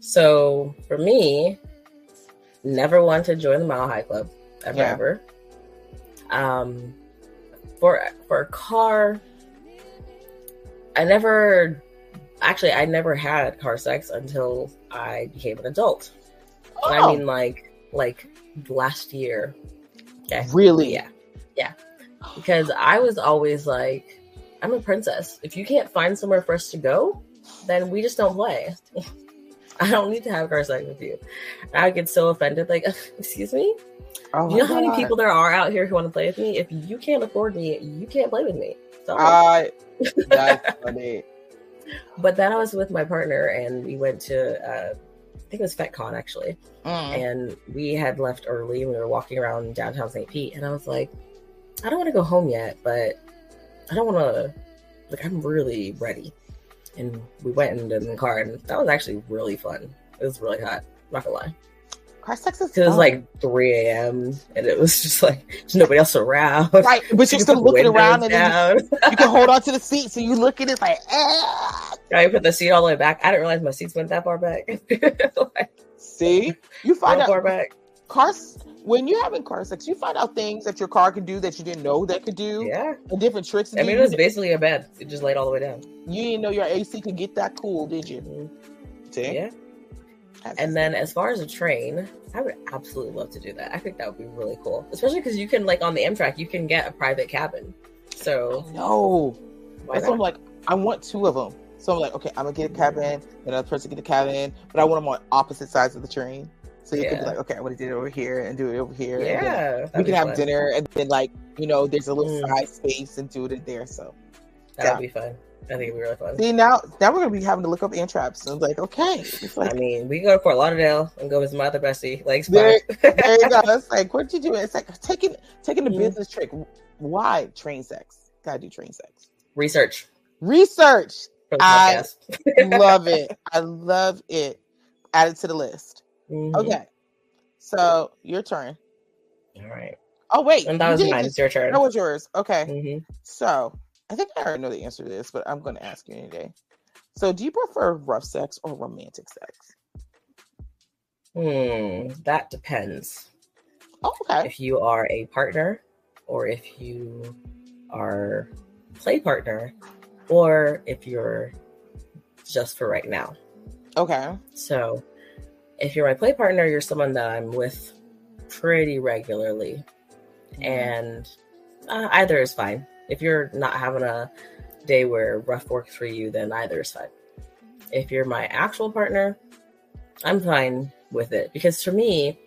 So for me, never want to join the Mile High Club ever Yeah. ever. Um, for for a car, I never actually I never had car sex until I became an adult. And I Oh, mean like like last year. Okay. really Yeah. Yeah. Because I was always like, I'm a princess. If you can't find somewhere for us to go, then we just don't play. I don't need to have car sex with you. And I get so offended, like, excuse me? oh you know my how many people there are out here who want to play with me? If you can't afford me, you can't play with me. Sorry. i that's funny but then I was with my partner and we went to, uh, I think it was FetCon actually. Mm. and we had left early and we were walking around downtown St. Pete and I was like, I don't want to go home yet, but I don't want to like I'm really ready. And we went into the car and that was actually really fun. It was really hot, not gonna lie. Car sex is It was fun. like 3 a.m. and it was just like there's nobody else around. right but you're still looking around and then you, you can hold on to the seat so you look at it like ah. I put the seat all the way back. I didn't realize my seats went that far back. like, see you find out far back. car when you're having car sex you find out things that your car can do that you didn't know that could do Yeah. and different tricks I mean, it was basically a bed. It just laid all the way down. you didn't know your AC could get that cool, did you? Mhm. See? Yeah. And then as far as a train, I would absolutely love to do that. I think that would be really cool, especially because you can like on the Amtrak, you can get a private cabin. So no, that's what I'm like. I want two of them. So I'm like, okay, I'm gonna get a cabin, another person get a cabin, but I want them on opposite sides of the train. So you can be like, okay, I want to do it over here and do it over here. Yeah, we can have fun. dinner and then like you know, there's a little Mm. side space and do it in there. So That Yeah. would be fun. I think it'd be really fun. See now, now we're gonna be having to look up Amtraks. It's like, okay, like I mean, we can go to Fort Lauderdale and go with my other bestie. Like, There- there you go. It's like, what you doing? It's like taking taking the Mhm. business trick. Why train sex? Gotta do train sex. Research Research. I- love it. I love it. Add it to the list. Mhm. Okay. So your turn. All right. Oh wait, And that was mine. It's your turn. That was yours. Okay. Mhm. So I think I already know the answer to this, but I'm going to ask you anyway. So, do you prefer rough sex or romantic sex? Hmm. That depends. Oh, okay. If you are a partner, or if you are play partner, or if you're just for right now. Okay. So, if you're my play partner, you're someone that I'm with pretty regularly, and uh, either is fine. If you're not having a day where rough works for you, then either is fine. If you're my actual partner, I'm fine with it because for me,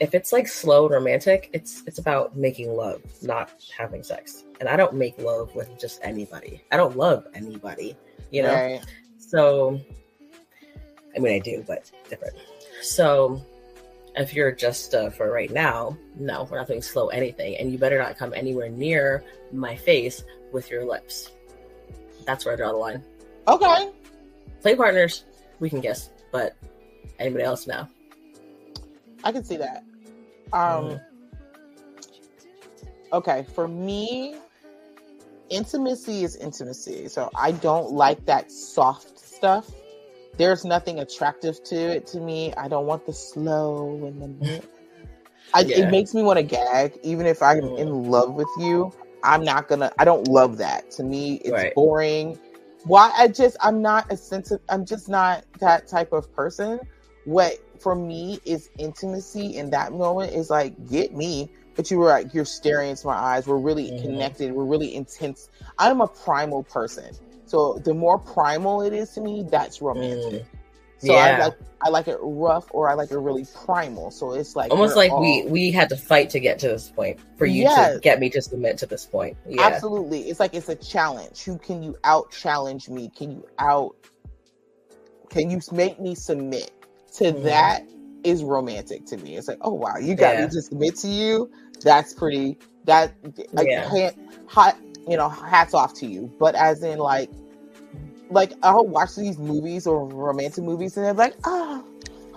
if it's like slow and romantic, it's it's about making love, not having sex. And I don't make love with just anybody. I don't love anybody, you know. Right. So, I mean, I do, but different. So, if you're just uh, for right now, no, we're not doing slow anything, and you better not come anywhere near my face with your lips. That's where I draw the line. Okay. Play partners, we can guess, but anybody else, no. I can see that. Um. Okay, for me, intimacy is intimacy. So I don't like that soft stuff. There's nothing attractive to it to me. I don't want the slow and the. I, Yeah. It makes me want to gag, even if I'm Mm. in love with you. I'm not gonna. I don't love that. To me, it's Right. boring. Why? I just. I'm not a sensitive. I'm just not that type of person. What for me is intimacy in that moment is like get me. But you were like you're staring into my eyes. We're really Mhm. connected. We're really intense. I'm a primal person. So the more primal it is to me, that's romantic. Mm. So I like I like it rough or I like it really primal. So it's like Almost like we all- we had to fight to get to this point for you Yes. to get me to submit to this point. Yeah, Absolutely. It's like it's a challenge. Who can you out challenge me? Can you out can you make me submit? To Mhm. that is romantic to me. It's like, oh wow, you got Yeah. me to submit to you. That's pretty that I Yeah. can't hot you know, hats off to you. But as in like like I'll watch these movies or romantic movies and they're like, oh,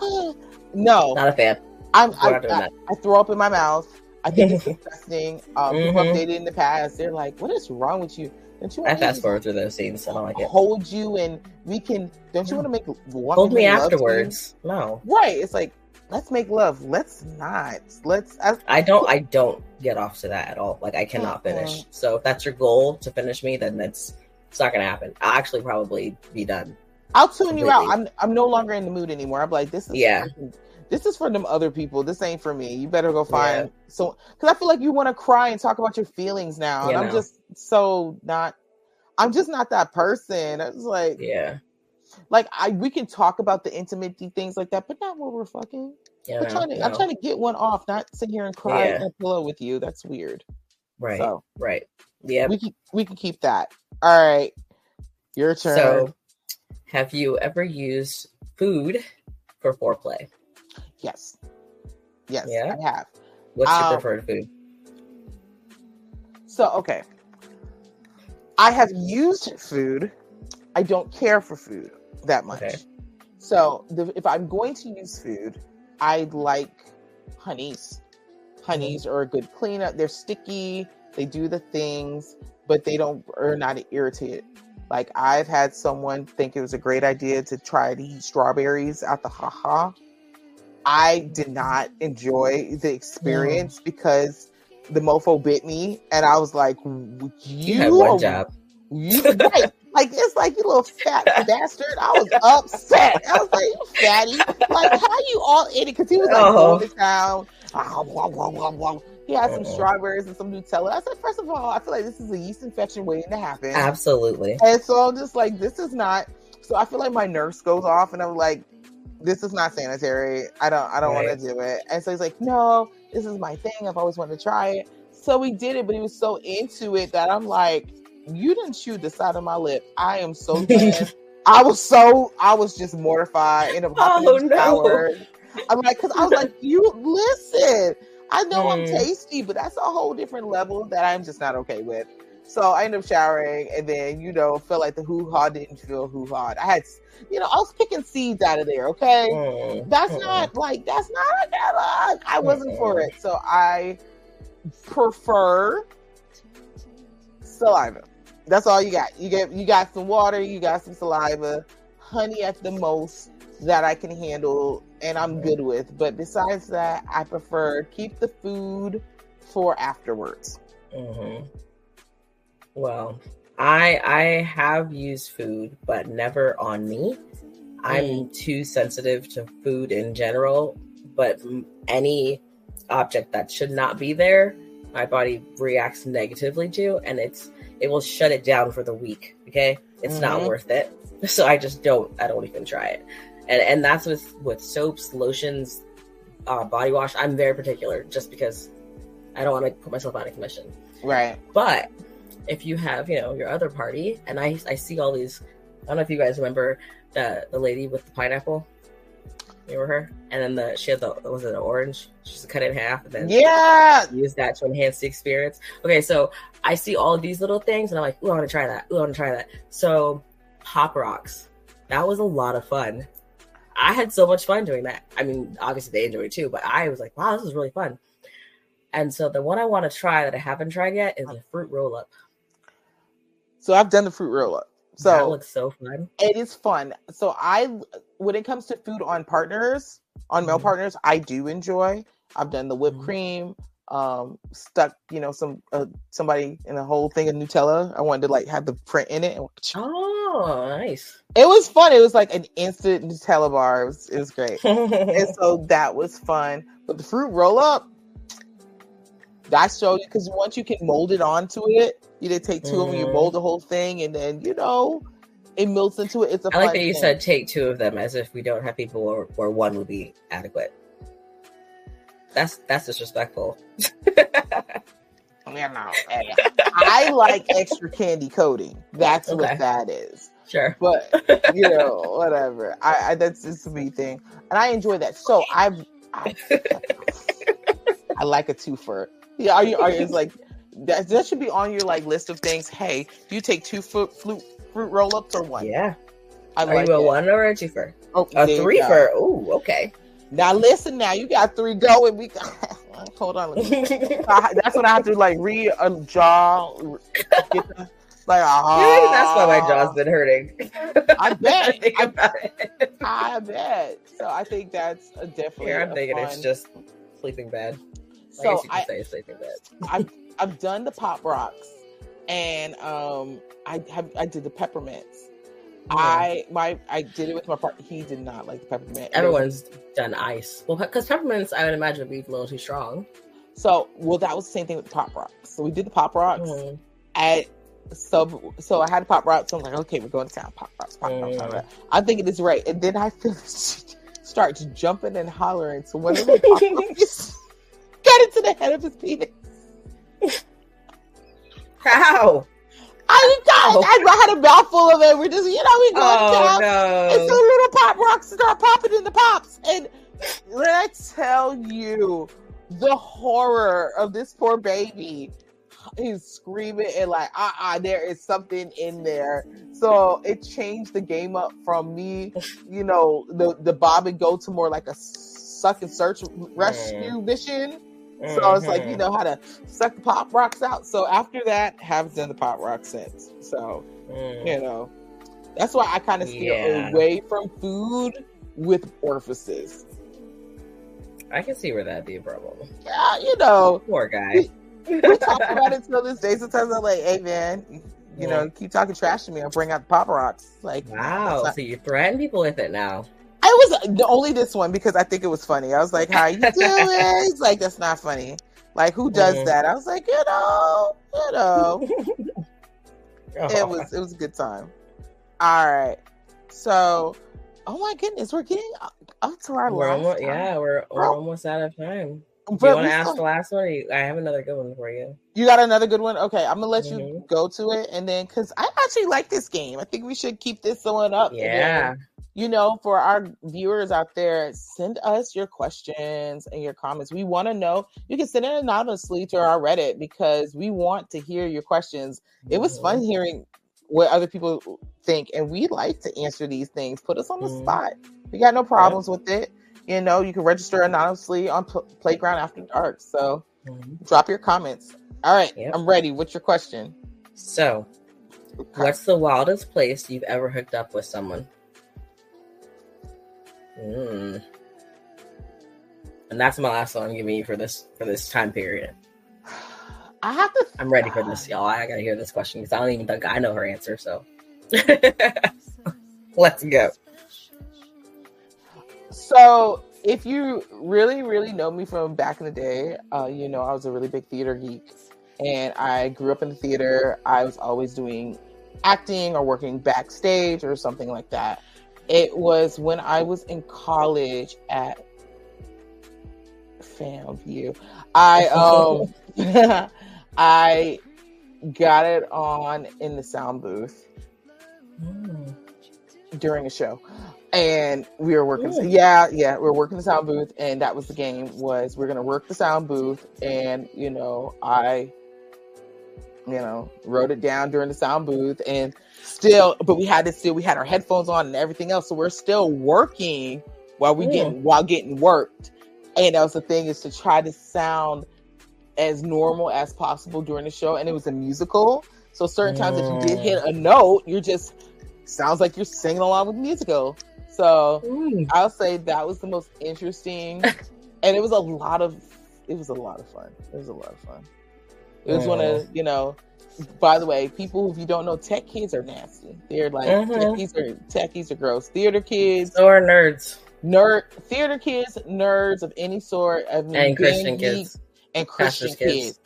oh. no. not a fan. I'm, I, I. I throw up in my mouth. I think it's disgusting. Um, Mhm. dated in the past. They're like, "What is wrong with you? Don't you I fast forward through those scenes. I don't like it. hold you and we can? Don't you want to make Hold me make love to you?" afterwards. No, Right? It's like let's make love. Let's not. Let's. I, I don't. I don't get off to that at all. Like I cannot finish. So if that's your goal to finish me, then that's it's not gonna happen. I'll actually probably be done. I'll tune you out. I'm. I'm no longer in the mood anymore. I'm like, this is. Yeah. This is for them other people. This ain't for me. You better go find so because I feel like you want to cry and talk about your feelings now, You and I'm just so not. I'm just not that person. I was like, Yeah, like I we can talk about the intimate things like that, but not when we're fucking. you I'm trying to I'm trying to get one off, not sit here and cry Yeah. on a pillow with you. That's weird. right, So right. Yeah. we can we can keep that. All right. Your turn. So, have you ever used food for foreplay? yes. Yes, Yeah? I have. What's your Um, preferred food? So okay. I have used food. I don't care for food that much. Okay. So the, if I'm going to use food, I'd like honeys. Honeys are a good cleanup. They're sticky. They do the things, but they don't are not irritated. Like I've had someone think it was a great idea to try to eat strawberries at the haha. I did not enjoy the experience mm. because the mofo bit me, and I was like, "You, You had one job. you right. Like it's like you little fat bastard. I was upset. I was like, you fatty. Like how you all in it? Because he was like Oh. going to town. Ah, blah, blah, blah, blah. He had some Oh. strawberries and some Nutella. I said, first of all, I feel like this is a yeast infection waiting to happen. Absolutely. And so I'm just like, this is not. So I feel like my nurse goes off, and I'm like, this is not sanitary. I don't. I don't Right. want to do it. And so he's like, no, this is my thing. I've always wanted to try it. So we did it, but he was so into it that I'm like, you didn't chew the side of my lip. I am so glad. I was so I was just mortified in a Oh, in the no. I'm like, because I was like, you listen. I know I'm Mm. tasty, but that's a whole different level that I'm just not okay with. So I ended up showering, and then you know, felt like the hoo ha didn't feel hoo ha. I had, you know, I was picking seeds out of there. Okay, Mm, that's mm. not like that's not a good look. I wasn't for it, so I prefer saliva. That's all you got. You get you got some water, you got some saliva, honey at the most that I can handle and I'm good with. But besides that, I prefer keep the food for afterwards. Mhm. Well, I I have used food, but never on me. I'm too sensitive to food in general, but any object that should not be there, my body reacts negatively to, and it's it will shut it down for the week. Okay, it's not Mhm. worth it. So I just don't. I don't even try it, and and that's with with soaps, lotions, uh, body wash. I'm very particular, just because I don't want to put myself out of commission. Right. But if you have, you know, your other party, and I I see all these. I don't know if you guys remember the the lady with the pineapple. You remember her? And then the she had the was it an orange? She just cut it in half and then Yeah. use that to enhance the experience. Okay, so I see all of these little things and I'm like, ooh, I want to try that. Ooh, I want to try that. So pop rocks. That was a lot of fun. I had so much fun doing that. I mean, obviously they enjoyed it too, but I was like, wow, this is really fun. And so the one I want to try that I haven't tried yet is a fruit roll up. So I've done the fruit roll up. That So looks so fun. it is fun. So I, when it comes to food on partners, on male Mhm. partners, I do enjoy. I've done the whipped Mhm. cream, um, stuck, you know, some uh, somebody in a whole thing of Nutella. I wanted to like have the print in it. Oh, nice. It was fun. It was like an instant Nutella bar. It was, it was great. and so that was fun. But the fruit roll up, that showed you because once you can mold it onto it, you did take 2 of them, you Mhm. mold the whole thing, and then you know it melts into it. It's a I like fun that you thing. said take two of them as if we don't have people where, where one would be adequate. That's that's disrespectful. You know, I like extra candy coating. That's Okay. what that is. Sure. But you know, whatever. I, I that's just a me thing, and I enjoy that. So I've, I, I like a twofer. Yeah, are you? Are you? It's like that. That should be on your like list of things. Hey, do you take two fruit fruit, fruit roll ups or one? Yeah. I Are like you a it. one or a twofer? Oh, A there three go. for ooh, okay. Now listen. Now you got three going. We hold on. I- that's when I have to like read a jaw. Get the, like ah. That's why my jaw's been hurting. I bet. Think I, about it. I bet. So I think that's a definitely. Here I'm thinking fun- it's just sleeping bad. I So guess you could I, say sleeping bad. I've done the pop rocks, and um I have I did the peppermints. I my I did it with my partner. He did not like the peppermint. Everyone's done ice. Well, because peppermints, I would imagine, would be a little too strong. So well, that was the same thing with the pop rocks. So we did the pop rocks Mhm. at sub. So I had pop rocks. So I'm like, okay, we're going to town. Pop rocks, pop rocks. Pop Mm. rocks. I'm thinking it's right, and then I feel starts jumping and hollering. So one of the pop rocks got into the head of his penis. How? I, I, I had a mouthful of it. We're just, you know, we go Oh down. And so little pop rocks start popping in the pops. And when I tell you the horror of this poor baby, he's screaming and like, uh uh there is something in there. So it changed the game up from me, you know, the, the Bob and go to more like a suck and search rescue mission. So I was like, you Mhm. know how to suck the pop rocks out. So after that, haven't done the pop rock since. So Mm. you know, that's why I kind of steer Yeah. away from food with orifices. I can see where that'd be a problem. Yeah, you know, Poor guy. we talk about it till this day. Sometimes I'm like, hey man, you know, keep talking trash to me. I'll bring out the pop rocks. Like, Wow. not- So you threaten people with it now. I was only this one because I think it was funny. I was like, "How you doing?" He's like, "That's not funny." Like, who does Mhm. that? I was like, you know, you know. Oh. it was it was a good time. All right, so oh my goodness, we're getting up, to our We're last almost, yeah, we're we're almost out of time. Do you want to ask the last one? Or you, I have another good one for you. You got another good one? Okay, I'm gonna let you Mhm. go to it, and then because I actually like this game, I think we should keep this one up. Yeah. you know, for our viewers out there, send us your questions and your comments. We want to know. You can send it anonymously to our Reddit because we want to hear your questions. It was fun Mhm. hearing what other people think, and we like to answer these things. Put us on the Mhm. spot. We got no problems with it. You know, you can register anonymously on Pl- Playground After Dark. So Mhm. drop your comments. All right, Yep. I'm ready. What's your question? So, what's the wildest place you've ever hooked up with someone? Mm. And that's my last one I'm giving you for this for this time period. I have to. I'm ready for this, y'all. I gotta hear this question because I don't even think I know her answer. So, let's go. So, if you really, really know me from back in the day, uh, you know I was a really big theater geek, and I grew up in the theater. I was always doing acting or working backstage or something like that. It was when I was in college at FAMU. I um I got it on in the sound booth Mm. during a show and we were working Ooh. yeah yeah we were working the sound booth and that was the game was we're gonna work the sound booth and you know i you know wrote it down during the sound booth and still but we had to still we had our headphones on and everything else so we're still working while we Mm. getting while getting worked and that was the thing is to try to sound as normal as possible during the show and it was a musical so certain times if you did Mm. hit a note you're just sounds like you're singing along with the musical so Mm. I'll say that was the most interesting, and it was a lot of it was a lot of fun. It was a lot of fun. It was one of you know. By the way, people if you don't know, tech kids are nasty. They're like Mhm. techies are techies are gross. Theater kids, So are nerds nerd, theater kids, nerds of any sort. I mean, and Christian kids. and Christian kids. kids.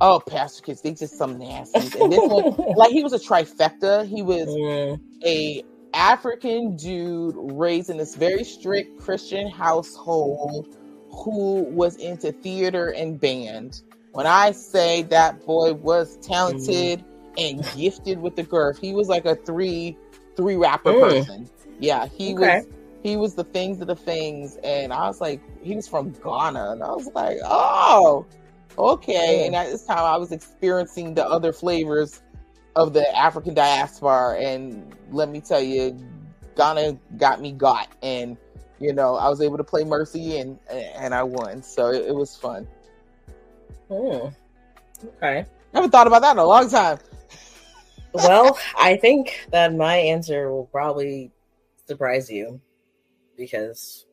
Oh, pastor kids, they just some nasties. And this one, like he was a trifecta. He was Mm. a African dude raised in this very strict Christian household who was into theater and band. When I say that boy was talented and gifted with the girth, he was like a three three rapper Mm. person. Yeah, he Okay. was he was the things of the things, and I was like, he was from Ghana, and I was like, oh, okay. Mm. And at this time, I was experiencing the other flavors of the African diaspora, and let me tell you, Ghana got me got, and you know, I was able to play Mercy, and and I won, so it, it was fun. Mm. Okay. I haven't thought about that in a long time. well, I think that my answer will probably surprise you because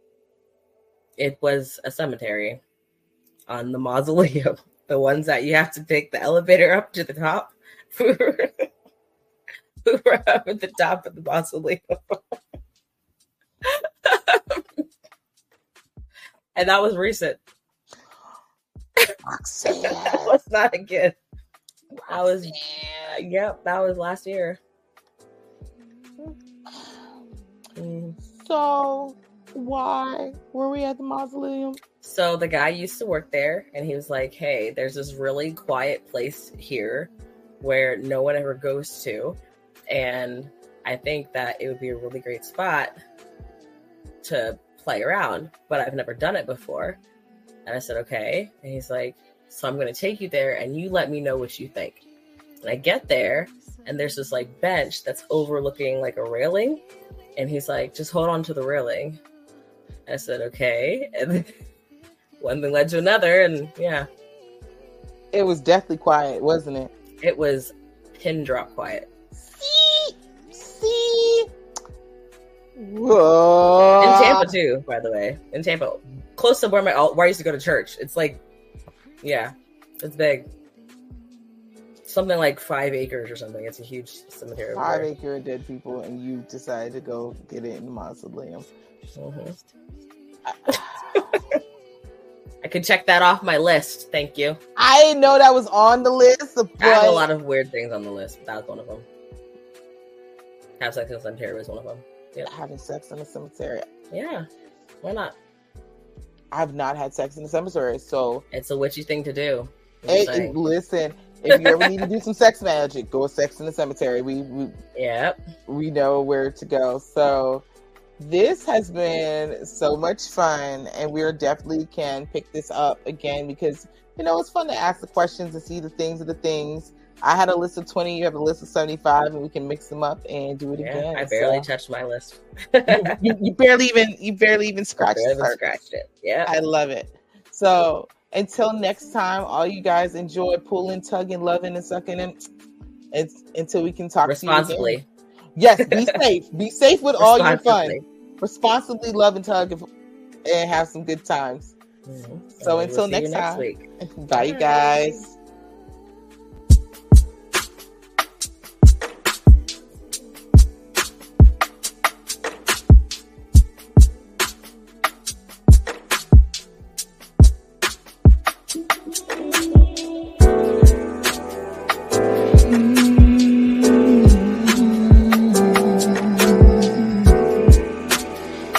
it was a cemetery on the mausoleum. The ones that you have to take the elevator up to the top. We were we were up at the top of the mausoleum. and that was recent. That was not a kid. That was yep, that was last year. Mm. So why were we at the mausoleum? So the guy used to work there, and he was like, "Hey, there's this really quiet place here where no one ever goes to, and I think that it would be a really great spot to play around, but I've never done it before." And I said, "Okay." And he's like, "So I'm going to take you there, and you let me know what you think." And I get there, and there's this like bench that's overlooking like a railing, and he's like, "Just hold on to the railing." I said, "Okay," and one thing led to another, and yeah, It was deathly quiet, wasn't it? It was pin drop quiet See, see. Whoa. in Tampa too. By the way, in Tampa, close to where my where I used to go to church. It's like, yeah, it's big. Something like five acres or something. It's a huge cemetery. Five acre of dead people, and you decided to go get it in the mausoleum. Mhm. I could check that off my list. Thank you. I didn't know that was on the list, but I have a lot of weird things on the list. but That was one of them. Have sex in the cemetery was one of them. having sex in a cemetery. Yeah, why not? I've not had sex in the cemetery. So it's a witchy thing to do. Hey, listen, if you ever need to do some sex magic, go sex in the cemetery. We, we yep. we know where to go. So this has been so much fun, and we are definitely can pick this up again because you know it's fun to ask the questions and see the things of the things. I had a list of twenty, you have a list of seventy-five, and we can mix them up and do it yeah, again. I barely so. touched my list. you, you, you, barely even you barely even scratched, barely even scratched it. Yeah, I love it. So until next time, all you guys enjoy pulling, tugging, loving, and sucking, and it's, until we can talk responsibly. Yes, be safe. Be safe with all your fun. Responsibly love and tug and have some good times. Mm-hmm. So until next, next time, week. bye, you guys.